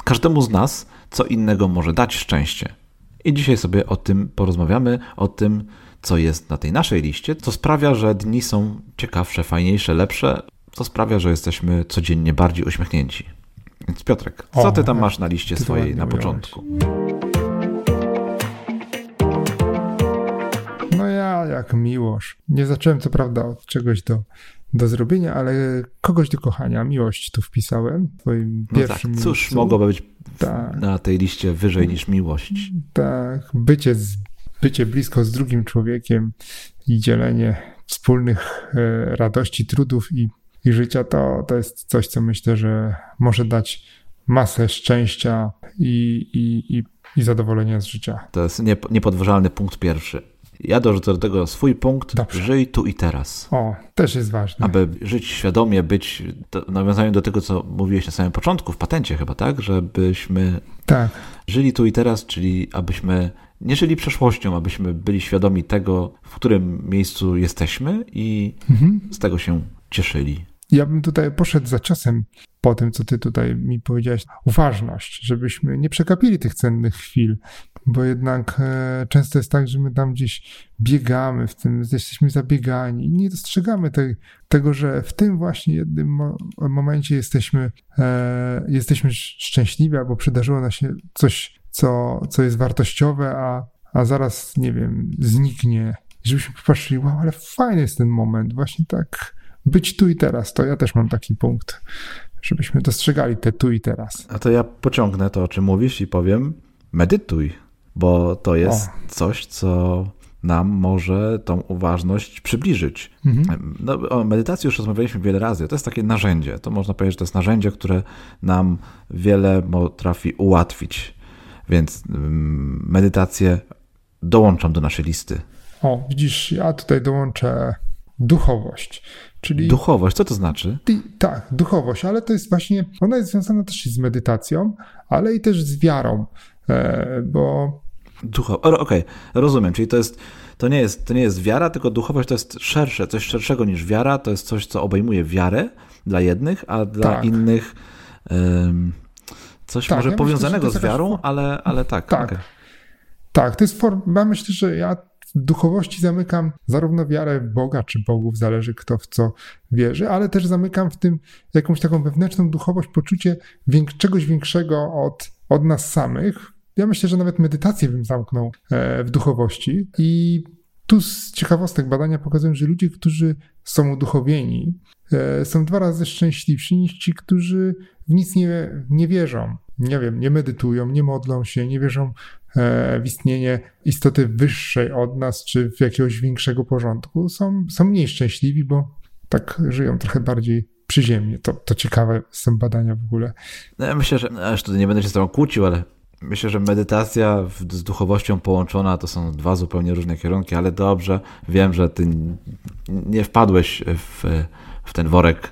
każdemu z nas co innego może dać szczęście. I dzisiaj sobie o tym porozmawiamy, o tym, co jest na tej naszej liście, co sprawia, że dni są ciekawsze, fajniejsze, lepsze, co sprawia, że jesteśmy codziennie bardziej uśmiechnięci. Więc Piotrek, co ty tam masz na liście swojej na początku? No ja jak miłość. Nie zacząłem co prawda od czegoś do do zrobienia, ale kogoś do kochania, miłość tu wpisałem w twoim no pierwszym tak, Cóż miejscu. mogłoby być tak. na tej liście wyżej niż miłość? Tak, bycie, z, bycie blisko z drugim człowiekiem i dzielenie wspólnych e, radości, trudów i, i życia, to, to jest coś, co myślę, że może dać masę szczęścia i, i, i, i zadowolenia z życia. To jest niepodważalny punkt pierwszy. Ja dorzucę do tego swój punkt. Dobrze. Żyj tu i teraz. O, też jest ważne. Aby żyć świadomie, być w nawiązaniu do tego, co mówiłeś na samym początku, w patencie chyba, tak? Żebyśmy tak. żyli tu i teraz, czyli abyśmy nie żyli przeszłością, abyśmy byli świadomi tego, w którym miejscu jesteśmy i mhm. z tego się cieszyli. Ja bym tutaj poszedł za czasem po tym, co ty tutaj mi powiedziałeś. Uważność, żebyśmy nie przekapili tych cennych chwil, bo jednak e, często jest tak, że my tam gdzieś biegamy, w tym jesteśmy zabiegani i nie dostrzegamy te, tego, że w tym właśnie jednym mo momencie jesteśmy, e, jesteśmy szczęśliwi albo przydarzyło nam się coś, co, co jest wartościowe, a, a zaraz, nie wiem, zniknie. Żebyśmy popatrzyli, wow, ale fajny jest ten moment, właśnie tak być tu i teraz. To ja też mam taki punkt żebyśmy dostrzegali te tu i teraz. A to ja pociągnę to, o czym mówisz i powiem, medytuj, bo to jest o. coś, co nam może tą uważność przybliżyć. Mhm. No, o medytacji już rozmawialiśmy wiele razy. To jest takie narzędzie. To można powiedzieć, że to jest narzędzie, które nam wiele potrafi ułatwić. Więc mm, medytację dołączam do naszej listy. O, widzisz, ja tutaj dołączę duchowość. Czyli duchowość, co to znaczy? tak, duchowość, ale to jest właśnie, ona jest związana też z medytacją, ale i też z wiarą, e, bo Duchowość. Okej, okay. rozumiem. Czyli to jest, to, nie jest, to nie jest wiara, tylko duchowość to jest szersze, coś szerszego niż wiara. To jest coś, co obejmuje wiarę dla jednych, a dla tak. innych um, coś tak, może ja powiązanego myślę, z wiarą, ale, ale tak. Tak. Okay. tak, to jest form. Ja myślę, że ja w duchowości zamykam zarówno wiarę w Boga czy Bogów, zależy kto w co wierzy, ale też zamykam w tym jakąś taką wewnętrzną duchowość, poczucie czegoś większego od, od nas samych, ja myślę, że nawet medytację bym zamknął e, w duchowości. I tu z ciekawostek badania pokazują, że ludzie, którzy są uduchowieni, e, są dwa razy szczęśliwsi niż ci, którzy w nic nie, nie wierzą. Nie wiem, nie medytują, nie modlą się, nie wierzą e, w istnienie istoty wyższej od nas, czy w jakiegoś większego porządku. Są, są mniej szczęśliwi, bo tak żyją trochę bardziej przyziemnie. To, to ciekawe są badania w ogóle. No ja myślę, że aż tutaj nie będę się z tobą kłócił, ale Myślę, że medytacja z duchowością połączona to są dwa zupełnie różne kierunki, ale dobrze, wiem, że ty nie wpadłeś w, w ten worek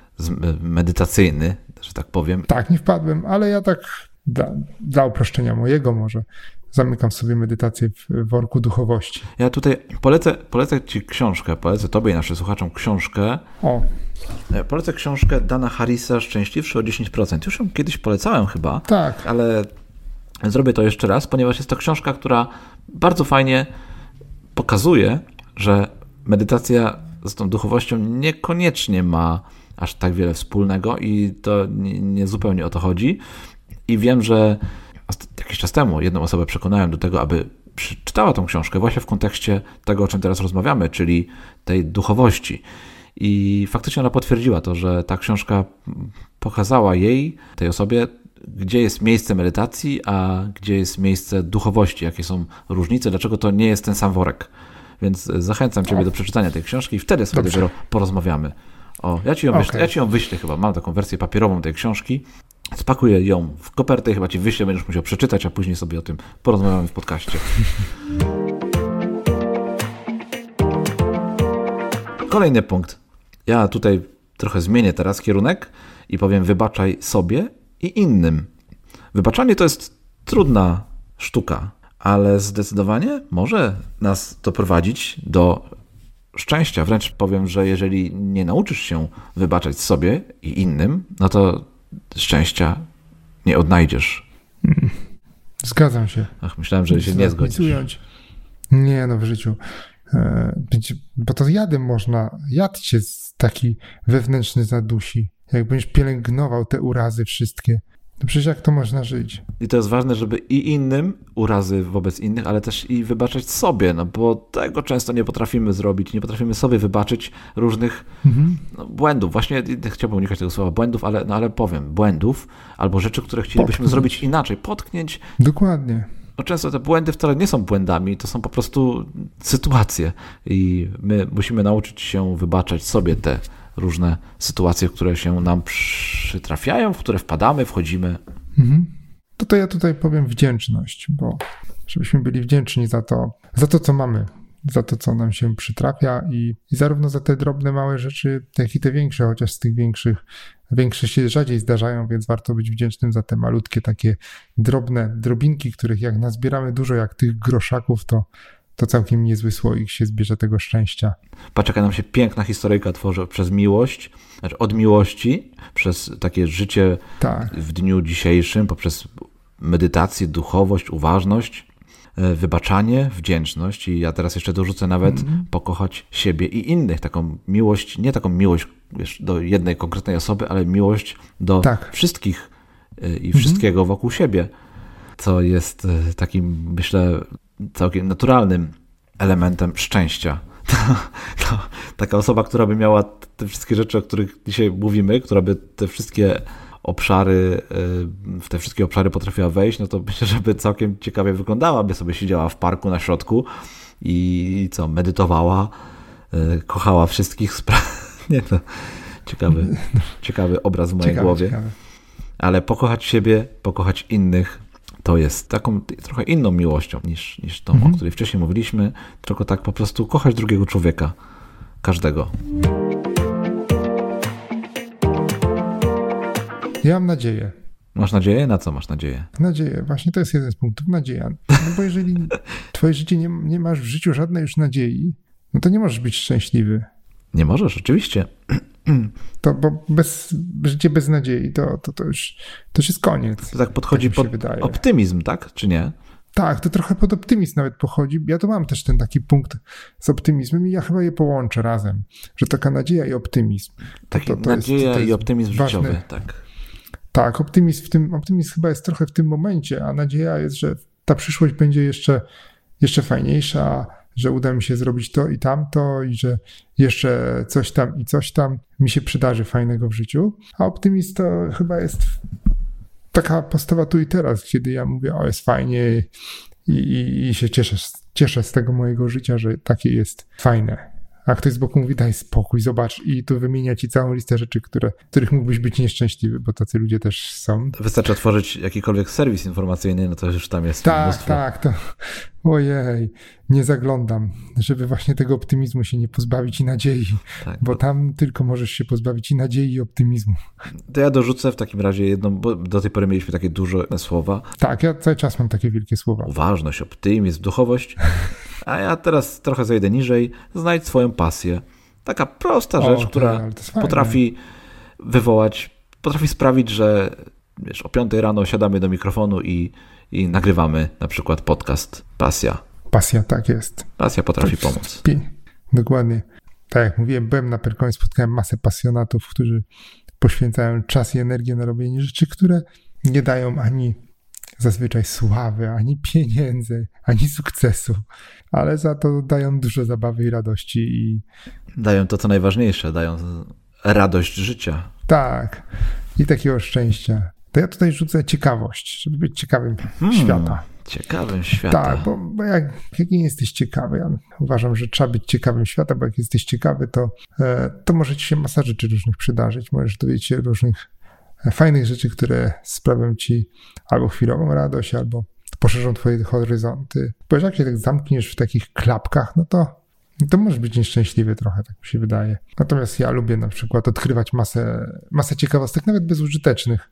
medytacyjny, że tak powiem. Tak, nie wpadłem, ale ja tak dla, dla uproszczenia mojego może zamykam sobie medytację w worku duchowości. Ja tutaj polecę, polecę Ci książkę, polecę Tobie i naszym słuchaczom książkę. O. E, polecę książkę Dana Harrisa Szczęśliwszy o 10%. Już ją kiedyś polecałem chyba. Tak. Ale Zrobię to jeszcze raz, ponieważ jest to książka, która bardzo fajnie pokazuje, że medytacja z tą duchowością niekoniecznie ma aż tak wiele wspólnego i to nie, nie zupełnie o to chodzi. I wiem, że jakiś czas temu jedną osobę przekonałem do tego, aby przeczytała tą książkę właśnie w kontekście tego, o czym teraz rozmawiamy, czyli tej duchowości. I faktycznie ona potwierdziła to, że ta książka pokazała jej, tej osobie, gdzie jest miejsce medytacji, a gdzie jest miejsce duchowości, jakie są różnice, dlaczego to nie jest ten sam worek. Więc zachęcam Ciebie do przeczytania tej książki i wtedy sobie Dobrze. dopiero porozmawiamy. O, ja ci, ją okay. wyślę, ja ci ją wyślę chyba, mam taką wersję papierową tej książki. Spakuję ją w kopertę i chyba Ci wyślę, będziesz musiał przeczytać, a później sobie o tym porozmawiamy w podcaście. Kolejny punkt. Ja tutaj trochę zmienię teraz kierunek i powiem wybaczaj sobie i innym. Wybaczanie to jest trudna sztuka, ale zdecydowanie może nas doprowadzić do szczęścia. Wręcz powiem, że jeżeli nie nauczysz się wybaczać sobie i innym, no to szczęścia nie odnajdziesz. Zgadzam się. Ach, myślałem, że się nie zgodzisz. Ująć. Nie, no w życiu. E, bo to jadem można, jad cię taki wewnętrzny zadusi jak będziesz pielęgnował te urazy wszystkie, to przecież jak to można żyć? I to jest ważne, żeby i innym urazy wobec innych, ale też i wybaczać sobie, no bo tego często nie potrafimy zrobić, nie potrafimy sobie wybaczyć różnych mhm. no, błędów. Właśnie chciałbym unikać tego słowa błędów, ale, no, ale powiem, błędów albo rzeczy, które chcielibyśmy Potknąć. zrobić inaczej, potknięć. Dokładnie. No często te błędy wcale nie są błędami, to są po prostu sytuacje i my musimy nauczyć się wybaczać sobie te różne sytuacje, które się nam przytrafiają, w które wpadamy, wchodzimy. Mhm. To, ja tutaj powiem wdzięczność, bo żebyśmy byli wdzięczni za to, za to, co mamy, za to, co nam się przytrafia i, i zarówno za te drobne, małe rzeczy, jak i te większe, chociaż z tych większych, większe się rzadziej zdarzają, więc warto być wdzięcznym za te malutkie, takie drobne drobinki, których jak nazbieramy dużo, jak tych groszaków, to, to całkiem niezły słoik się zbierze tego szczęścia. Patrz, jaka nam się piękna historyjka tworzy przez miłość, znaczy od miłości, przez takie życie tak. w dniu dzisiejszym, poprzez medytację, duchowość, uważność, e, wybaczanie, wdzięczność i ja teraz jeszcze dorzucę nawet mm. pokochać siebie i innych. Taką miłość, nie taką miłość wiesz, do jednej konkretnej osoby, ale miłość do tak. wszystkich e, i wszystkiego mm. wokół siebie, co jest e, takim, myślę, całkiem naturalnym elementem szczęścia. Taka osoba, która by miała te wszystkie rzeczy, o których dzisiaj mówimy, która by te wszystkie obszary, y, w te wszystkie obszary potrafiła wejść, no to myślę, żeby całkiem ciekawie wyglądała, by sobie siedziała w parku na środku i co, medytowała, y, kochała wszystkich spraw. Nie, to ciekawy, ciekawy obraz w mojej ciekawe, głowie. Ciekawe. Ale pokochać siebie, pokochać innych, to jest taką trochę inną miłością niż, niż tą, mhm. o której wcześniej mówiliśmy, tylko tak po prostu kochać drugiego człowieka, każdego. Ja mam nadzieję. Masz nadzieję? Na co masz nadzieję? Nadzieję. Właśnie to jest jeden z punktów. Nadzieja. No bo jeżeli twoje życie nie, nie masz w życiu żadnej już nadziei, no to nie możesz być szczęśliwy. Nie możesz, oczywiście. To, bo bez, życie bez nadziei, to, to, to, już, to już jest koniec. To tak podchodzi tak pod wydaje. optymizm, tak? Czy nie? Tak, to trochę pod optymizm nawet pochodzi. Ja to mam też ten taki punkt z optymizmem i ja chyba je połączę razem, że taka nadzieja i optymizm. Taki to, to nadzieja jest, i optymizm ważne. życiowy, tak. Tak, optymizm, w tym, optymizm chyba jest trochę w tym momencie, a nadzieja jest, że ta przyszłość będzie jeszcze, jeszcze fajniejsza, że uda mi się zrobić to i tamto, i że jeszcze coś tam i coś tam mi się przydarzy fajnego w życiu. A optymizm to chyba jest taka postawa tu i teraz, kiedy ja mówię, o jest fajnie i, i, i się cieszę, cieszę z tego mojego życia, że takie jest fajne a ktoś z boku mówi, daj spokój, zobacz i tu wymienia ci całą listę rzeczy, które, których mógłbyś być nieszczęśliwy, bo tacy ludzie też są. Wystarczy otworzyć jakikolwiek serwis informacyjny, no to już tam jest Tak, mnóstwo. tak, to ojej, nie zaglądam, żeby właśnie tego optymizmu się nie pozbawić i nadziei, tak, bo tam tylko możesz się pozbawić i nadziei i optymizmu. To ja dorzucę w takim razie jedno, bo do tej pory mieliśmy takie duże słowa. Tak, ja cały czas mam takie wielkie słowa. Uważność, optymizm, duchowość. A ja teraz trochę zejdę niżej. Znajdź swoją pasję. Taka prosta rzecz, o, która potrafi wywołać, potrafi sprawić, że wiesz, o 5 rano siadamy do mikrofonu i, i nagrywamy na przykład podcast Pasja. Pasja, tak jest. Pasja potrafi pomóc. Dokładnie. Tak jak mówiłem, byłem na Perkonie, spotkałem masę pasjonatów, którzy poświęcają czas i energię na robienie rzeczy, które nie dają ani zazwyczaj sławy, ani pieniędzy, ani sukcesu, ale za to dają dużo zabawy i radości. I... Dają to, co najważniejsze, dają radość życia. Tak, i takiego szczęścia. To ja tutaj rzucę ciekawość, żeby być ciekawym hmm, świata. Ciekawym świata. Tak, bo, bo jak, jak nie jesteś ciekawy, ja uważam, że trzeba być ciekawym świata, bo jak jesteś ciekawy, to, e, to może ci się masa rzeczy różnych przydarzyć. Możesz dowiedzieć się różnych fajnych rzeczy, które sprawią ci albo chwilową radość, albo poszerzą twoje horyzonty. Bo jak się tak zamkniesz w takich klapkach, no to to może być nieszczęśliwy trochę, tak mi się wydaje. Natomiast ja lubię na przykład odkrywać masę, masę ciekawostek, nawet bezużytecznych.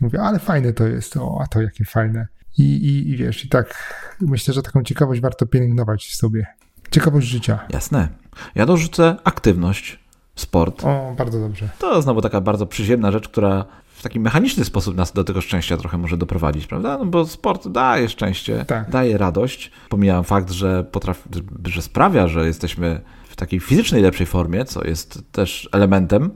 Mówię, ale fajne to jest, o, a to jakie fajne. I, i, I wiesz, i tak myślę, że taką ciekawość warto pielęgnować w sobie. Ciekawość życia. Jasne. Ja dorzucę aktywność sport. O, bardzo dobrze. To znowu taka bardzo przyziemna rzecz, która w taki mechaniczny sposób nas do tego szczęścia trochę może doprowadzić, prawda? No bo sport daje szczęście, tak. daje radość. Pomijam fakt, że, potrafi, że sprawia, że jesteśmy w takiej fizycznej lepszej formie, co jest też elementem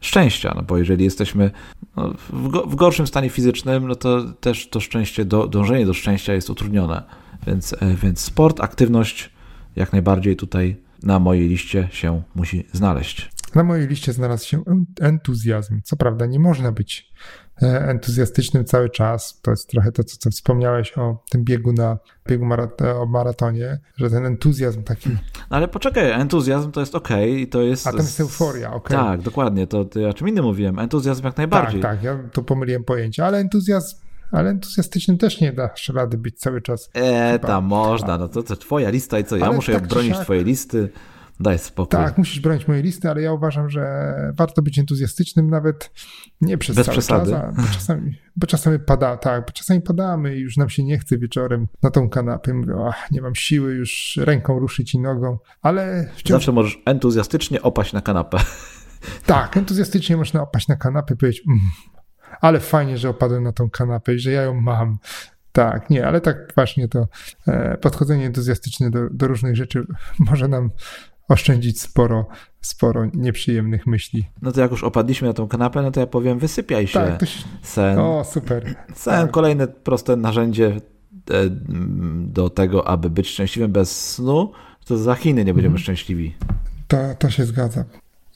szczęścia, no bo jeżeli jesteśmy no, w, go, w, gorszym stanie fizycznym, no to też to szczęście, do, dążenie do szczęścia jest utrudnione. Więc, e, więc sport, aktywność jak najbardziej tutaj na mojej liście się musi znaleźć. Na mojej liście znalazł się entuzjazm. Co prawda, nie można być e, entuzjastycznym cały czas. To jest trochę to, co, co wspomniałeś o tym biegu na biegu marat o maratonie, że ten entuzjazm taki. No ale poczekaj, entuzjazm to jest ok i to jest. A tam jest euforia, ok. Tak, dokładnie. To, ja czym innym mówiłem. Entuzjazm jak najbardziej. Tak, tak, ja tu pomyliłem pojęcie, ale entuzjazm ale entuzjastycznym też nie dasz rady być cały czas. E, tam można, no to, to twoja lista i co, ja ale muszę tak bronić siak... twojej listy. Daj spokój. Tak, musisz bronić mojej listy, ale ja uważam, że warto być entuzjastycznym nawet nie przez Bez cały przesady. czas, bo czasami, bo czasami pada, tak, bo czasami padamy i już nam się nie chce wieczorem na tą kanapę. Mówię, ach, nie mam siły już ręką ruszyć i nogą, ale wciąż... Zawsze możesz entuzjastycznie opaść na kanapę. Tak, entuzjastycznie można opaść na kanapę i powiedzieć, mm, ale fajnie, że opadłem na tą kanapę i że ja ją mam. Tak, nie, ale tak właśnie to e, podchodzenie entuzjastyczne do, do różnych rzeczy może nam oszczędzić sporo, sporo nieprzyjemnych myśli. No to jak już opadliśmy na tą kanapę, no to ja powiem, wysypiaj się. Tak, się... Sen. O, super. Sen, tak. kolejne proste narzędzie e, do tego, aby być szczęśliwym bez snu, to za Chiny nie będziemy mhm. szczęśliwi. To, to się zgadza.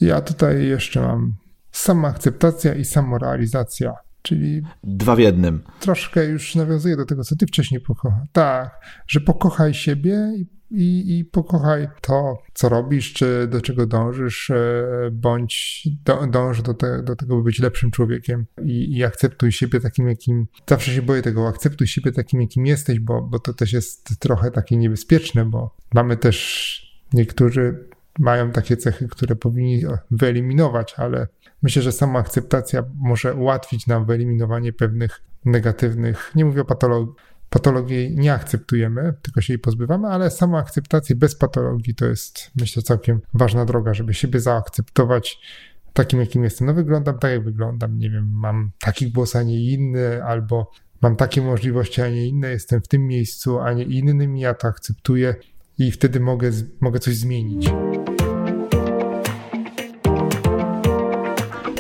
Ja tutaj jeszcze mam Samoakceptacja i samorealizacja. Czyli. Dwa w jednym. Troszkę już nawiązuje do tego, co ty wcześniej pokochał. Tak, że pokochaj siebie i i, i pokochaj to, co robisz, czy do czego dążysz, e, bądź do, dąż do, te, do tego, by być lepszym człowiekiem i, i akceptuj siebie takim, jakim. Zawsze się boję tego, akceptuj siebie takim, jakim jesteś, bo, bo to też jest trochę takie niebezpieczne, bo mamy też niektórzy mają takie cechy, które powinni wyeliminować, ale myślę, że sama akceptacja może ułatwić nam wyeliminowanie pewnych negatywnych, nie mówię o patologii, patologii nie akceptujemy, tylko się jej pozbywamy, ale sama akceptacja bez patologii to jest, myślę, całkiem ważna droga, żeby siebie zaakceptować takim, jakim jestem. No wyglądam tak, jak wyglądam, nie wiem, mam taki głos, a nie inny, albo mam takie możliwości, a nie inne, jestem w tym miejscu, a nie innym, ja to akceptuję i wtedy mogę, mogę coś zmienić.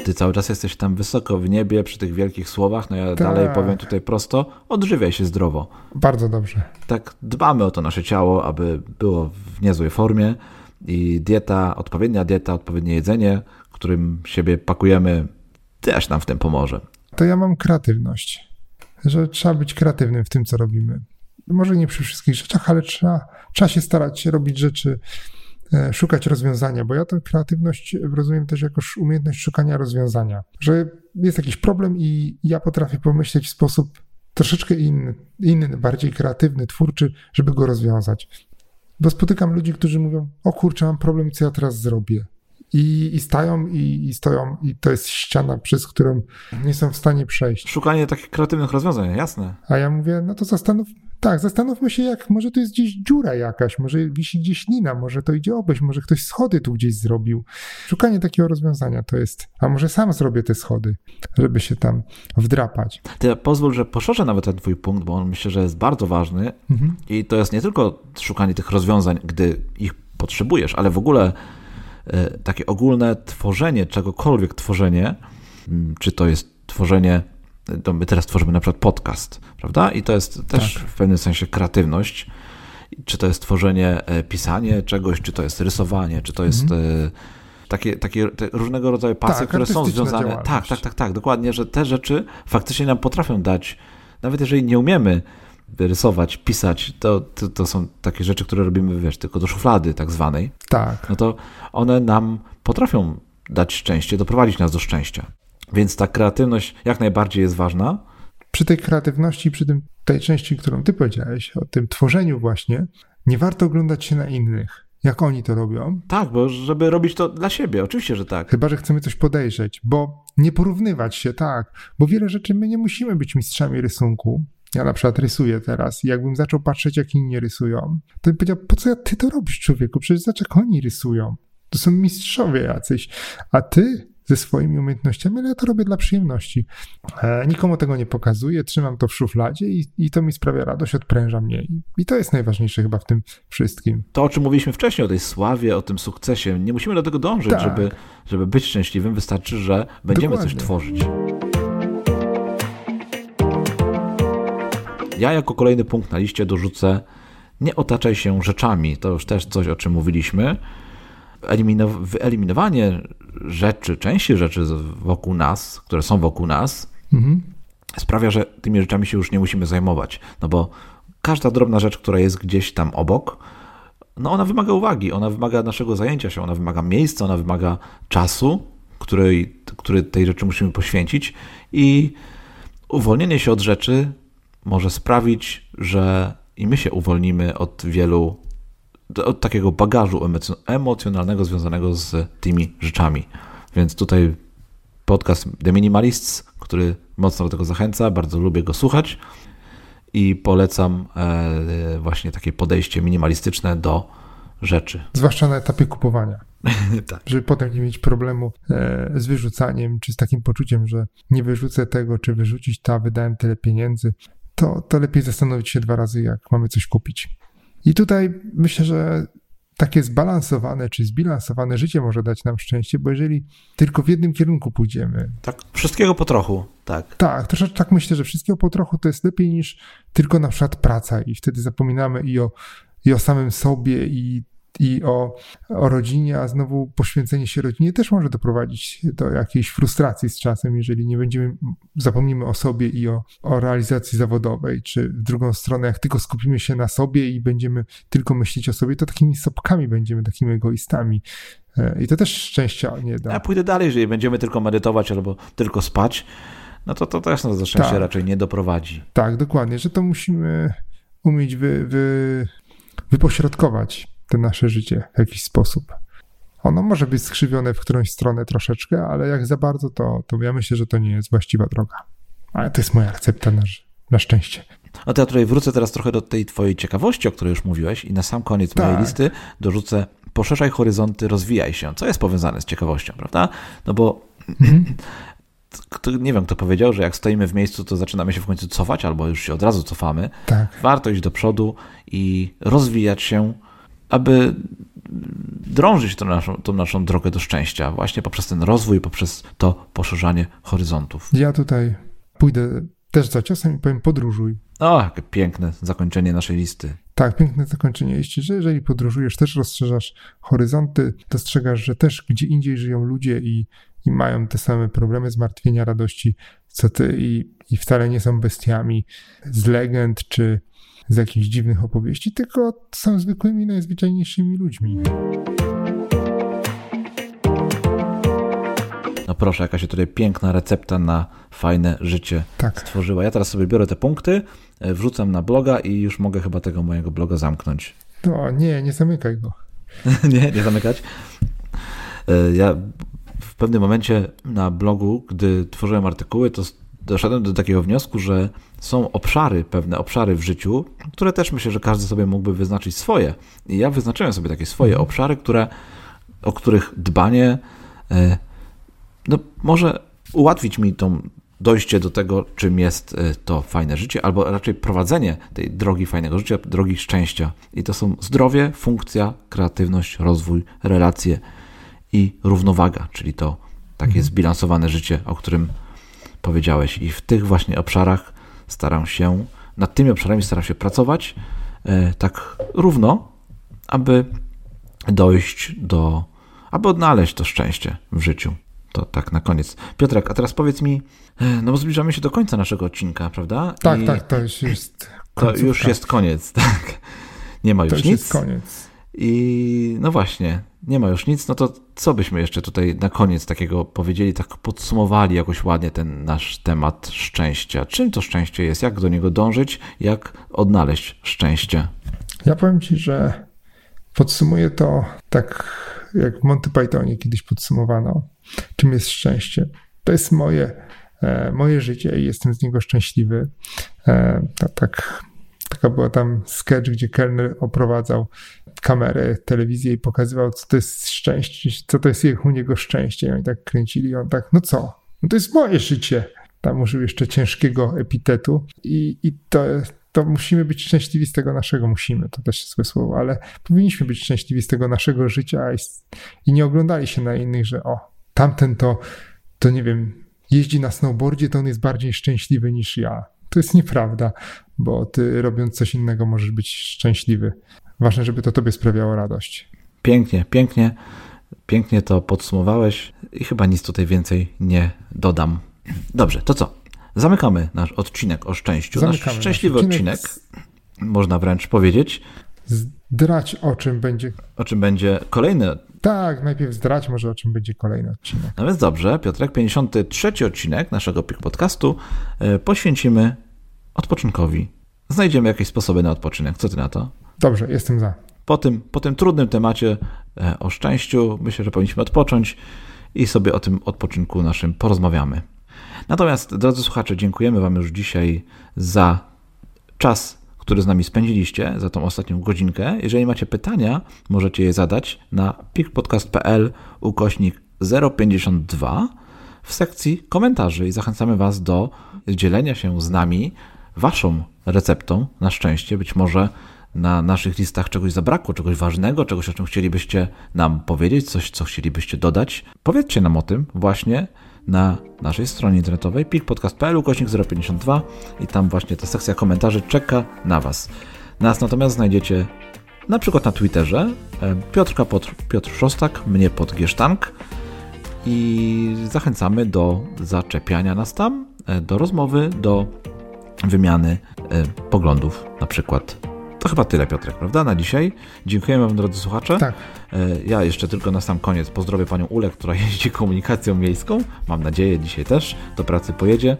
Ty cały czas jesteś tam wysoko w niebie przy tych wielkich słowach, no ja tak. dalej powiem tutaj prosto, odżywiaj się zdrowo. Bardzo dobrze. Tak dbamy o to nasze ciało, aby było w niezłej formie i dieta, odpowiednia dieta, odpowiednie jedzenie, którym siebie pakujemy, też nam w tym pomoże. To ja mam kreatywność, że trzeba być kreatywnym w tym, co robimy. Może nie przy wszystkich rzeczach, ale trzeba, trzeba się starać robić rzeczy szukać rozwiązania, bo ja tę kreatywność rozumiem też jako umiejętność szukania rozwiązania, że jest jakiś problem i ja potrafię pomyśleć w sposób troszeczkę inny, inny, bardziej kreatywny, twórczy, żeby go rozwiązać. Bo spotykam ludzi, którzy mówią: O kurczę, mam problem, co ja teraz zrobię? I, i stają, i, i, stoją, i to jest ściana, przez którą nie są w stanie przejść. Szukanie takich kreatywnych rozwiązań, jasne. A ja mówię: No to zastanów, tak, zastanówmy się, jak może to jest gdzieś dziura jakaś, może wisi gdzieś lina, może to idzie obejść, może ktoś schody tu gdzieś zrobił. Szukanie takiego rozwiązania to jest, a może sam zrobię te schody, żeby się tam wdrapać. Ty pozwól, że poszerzę nawet ten twój punkt, bo on myślę, że jest bardzo ważny mhm. i to jest nie tylko szukanie tych rozwiązań, gdy ich potrzebujesz, ale w ogóle e, takie ogólne tworzenie czegokolwiek, tworzenie, czy to jest tworzenie to my teraz tworzymy na przykład podcast, prawda? I to jest też tak. w pewnym sensie kreatywność. Czy to jest tworzenie, e, pisanie czegoś, czy to jest rysowanie, czy to jest mhm. takie, takie różnego rodzaju pasje, tak, które są związane. Tak, tak, tak, tak, dokładnie, że te rzeczy faktycznie nam potrafią dać, nawet jeżeli nie umiemy rysować, pisać, to, to, to, są takie rzeczy, które robimy, wiesz, tylko do szuflady tak zwanej. Tak. No to one nam potrafią dać szczęście, doprowadzić nas do szczęścia. Więc ta kreatywność jak najbardziej jest ważna. Przy tej kreatywności, przy tym, tej części, którą ty powiedziałeś, o tym tworzeniu właśnie, nie warto oglądać się na innych. Jak oni to robią? Tak, bo żeby robić to dla siebie, oczywiście, że tak. Chyba, że chcemy coś podejrzeć, bo nie porównywać się, tak, bo wiele rzeczy my nie musimy być mistrzami rysunku. Ja na przykład rysuję teraz i jakbym zaczął patrzeć, jak inni rysują, to bym powiedział, po co ty to robisz, człowieku? Przecież zobacz, jak oni rysują. To są mistrzowie jacyś, a ty ze swoimi umiejętnościami, ale ja to robię dla przyjemności. E, nikomu tego nie pokazuję, trzymam to w szufladzie i, i to mi sprawia radość, odpręża mnie. I, I, to jest najważniejsze chyba w tym wszystkim. To, o czym mówiliśmy wcześniej, o tej sławie, o tym sukcesie, nie musimy do tego dążyć, tak. żeby, żeby być szczęśliwym. Wystarczy, że będziemy Dokładnie. coś tworzyć. Ja jako kolejny punkt na liście dorzucę nie otaczaj się rzeczami. To już też coś, o czym mówiliśmy. Wyeliminowanie rzeczy, części rzeczy wokół nas, które są wokół nas, mhm. sprawia, że tymi rzeczami się już nie musimy zajmować. No bo każda drobna rzecz, która jest gdzieś tam obok, no ona wymaga uwagi, ona wymaga naszego zajęcia się, ona wymaga miejsca, ona wymaga czasu, który, który tej rzeczy musimy poświęcić i uwolnienie się od rzeczy może sprawić, że i my się uwolnimy od wielu od takiego bagażu emocjonalnego związanego z tymi rzeczami. Więc tutaj podcast The Minimalists, który mocno do tego zachęca, bardzo lubię go słuchać i polecam e, właśnie takie podejście minimalistyczne do rzeczy. Zwłaszcza na etapie kupowania. tak. Żeby potem nie mieć problemu e, z wyrzucaniem, czy z takim poczuciem, że nie wyrzucę tego, czy wyrzucić to, wydałem tyle pieniędzy, to, to lepiej zastanowić się dwa razy, jak mamy coś kupić. I tutaj myślę, że takie zbalansowane czy zbilansowane życie może dać nam szczęście, bo jeżeli tylko w jednym kierunku pójdziemy. Tak, wszystkiego po trochu, tak. Tak, troszeczkę tak myślę, że wszystkiego po trochu to jest lepiej niż tylko na przykład praca i wtedy zapominamy i o, i o samym sobie i, i o, o rodzinie, a znowu poświęcenie się rodzinie też może doprowadzić do jakiejś frustracji z czasem, jeżeli nie będziemy, zapomnimy o sobie i o, o realizacji zawodowej, czy w drugą stronę, jak tylko skupimy się na sobie i będziemy tylko myśleć o sobie, to takimi sopkami będziemy, takimi egoistami. E, I to też szczęścia nie da. Ja pójdę dalej, jeżeli będziemy tylko medytować albo tylko spać, no to to też nas do szczęścia tak. raczej nie doprowadzi. Tak, dokładnie, że to musimy umieć wy, wy, wypośrodkować te nasze życie w jakiś sposób. Ono może być skrzywione w którąś stronę troszeczkę, ale jak za bardzo, to, to ja myślę, że to nie jest właściwa droga. Ale to jest moja recepta na, na szczęście. No to ja tutaj wrócę teraz trochę do tej twojej ciekawości, o której już mówiłeś i na sam koniec tak. mojej listy dorzucę poszerzaj horyzonty, rozwijaj się, co jest powiązane z ciekawością, prawda? No bo mhm. nie wiem, kto powiedział, że jak stoimy w miejscu, to zaczynamy się w końcu cofać, albo już się od razu cofamy. Tak. Warto iść do przodu i rozwijać się, aby drążyć tą naszą, tą naszą drogę do szczęścia, właśnie poprzez ten rozwój, poprzez to poszerzanie horyzontów. Ja tutaj pójdę też za ciosem i powiem podróżuj. O, jakie piękne zakończenie naszej listy. Tak, piękne zakończenie liści, że jeżeli podróżujesz, też rozszerzasz horyzonty, dostrzegasz, że też gdzie indziej żyją ludzie i, i mają te same problemy zmartwienia, radości, co ty i, i wcale nie są bestiami z legend czy z jakichś dziwnych opowieści, tylko są zwykłymi, najzwyczajniejszymi ludźmi. No proszę, jaka się tutaj piękna recepta na fajne życie tak. stworzyła. Ja teraz sobie biorę te punkty, e, wrzucam na bloga i już mogę chyba tego mojego bloga zamknąć. No nie, nie zamykaj go. nie, nie zamykać. E, ja w pewnym momencie na blogu, gdy tworzyłem artykuły, to doszedłem do takiego wniosku, że są obszary, pewne obszary w życiu, które też myślę, że każdy sobie mógłby wyznaczyć swoje. I ja wyznaczyłem sobie takie swoje mhm. obszary, które, o których dbanie e, no, może ułatwić mi tą dojście do tego, czym jest e, to fajne życie, albo raczej prowadzenie tej drogi fajnego życia, drogi szczęścia. I to są zdrowie, funkcja, kreatywność, rozwój, relacje i równowaga, czyli to takie mhm. zbilansowane życie, o którym powiedziałeś. I w tych właśnie obszarach staram się, nad tymi obszarami staram się pracować e, tak równo, aby dojść do, aby odnaleźć to szczęście w życiu. To tak na koniec. Piotrek, a teraz powiedz mi, e, no bo zbliżamy się do końca naszego odcinka, prawda? Tak, I tak, to już jest końcówka. To już jest koniec, tak. Nie ma już to już nic. Jest koniec. I no właśnie, nie ma już nic, no to co byśmy jeszcze tutaj na koniec takiego powiedzieli, tak podsumowali jakoś ładnie ten nasz temat szczęścia. Czym to szczęście jest? Jak do niego dążyć? Jak odnaleźć szczęście? Ja powiem Ci, że podsumuję to tak, jak w Monty Pythonie kiedyś podsumowano, czym jest szczęście. To jest moje, e, moje życie i jestem z niego szczęśliwy. E, tak, taka była tam sketch, gdzie kelner oprowadzał kamerę, telewizję i pokazywał, co to jest szczęście, co to jest u niego szczęście. I oni tak kręcili, on tak, no co? No to jest moje życie. Tam użył jeszcze ciężkiego epitetu i, i to, to musimy być szczęśliwi z tego naszego, musimy, to też jest złe słowo, ale powinniśmy być szczęśliwi z tego naszego życia i, i nie oglądali się na innych, że o, tamten to, to nie wiem, jeździ na snowboardzie, to on jest bardziej szczęśliwy niż ja. To jest nieprawda, bo ty robiąc coś innego możesz być szczęśliwy. Ważne, żeby to tobie sprawiało radość. Pięknie, pięknie, pięknie to podsumowałeś i chyba nic tutaj więcej nie dodam. Dobrze, to co? Zamykamy nasz odcinek o szczęściu. Zamykamy nasz szczęśliwy nasz odcinek, odcinek, można wręcz powiedzieć. Zdrać o czym będzie. O czym będzie kolejny. Tak, najpierw zdrać może o czym będzie kolejny odcinek. No więc dobrze, Piotrek, 53 odcinek naszego PIK podcastu e, poświęcimy odpoczynkowi. Znajdziemy jakieś sposoby na odpoczynek. Co ty na to? Dobrze, jestem za. Po tym, po tym trudnym temacie e, o szczęściu myślę, że powinniśmy odpocząć i sobie o tym odpoczynku naszym porozmawiamy. Natomiast, drodzy słuchacze, dziękujemy Wam już dzisiaj za czas, który z nami spędziliście, za tą ostatnią godzinkę. Jeżeli macie pytania, możecie je zadać na pikpodcast.pl ukośnik 052 w sekcji komentarzy i zachęcamy Was do dzielenia się z nami Waszą receptą na szczęście. Być może na naszych listach czegoś zabrakło, czegoś ważnego, czegoś, o czym chcielibyście nam powiedzieć, coś, co chcielibyście dodać. Powiedzcie nam o tym właśnie na naszej stronie internetowej pikpodcast.pl kośnik 052 i tam właśnie ta sekcja komentarzy czeka na Was. Nas natomiast znajdziecie na przykład na Twitterze e, Piotrka pod, Piotr Szostak, mnie pod i zachęcamy do zaczepiania nas tam, e, do rozmowy, do wymiany e, poglądów na przykład. To chyba tyle, Piotrek, prawda, na dzisiaj. Dziękujemy Wam, drodzy słuchacze. Tak. Ja jeszcze tylko na sam koniec pozdrowię Panią Ulę, która jeździ komunikacją miejską. Mam nadzieję, dzisiaj też do pracy pojedzie.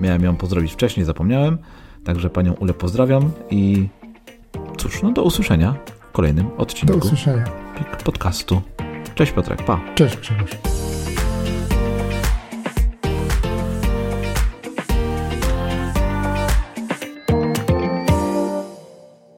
Miałem ją pozdrowić wcześniej, zapomniałem. Także Panią Ulę pozdrawiam i cóż, no do usłyszenia w kolejnym odcinku do usłyszenia. podcastu. Cześć Piotrek, pa. Cześć Grzegorz.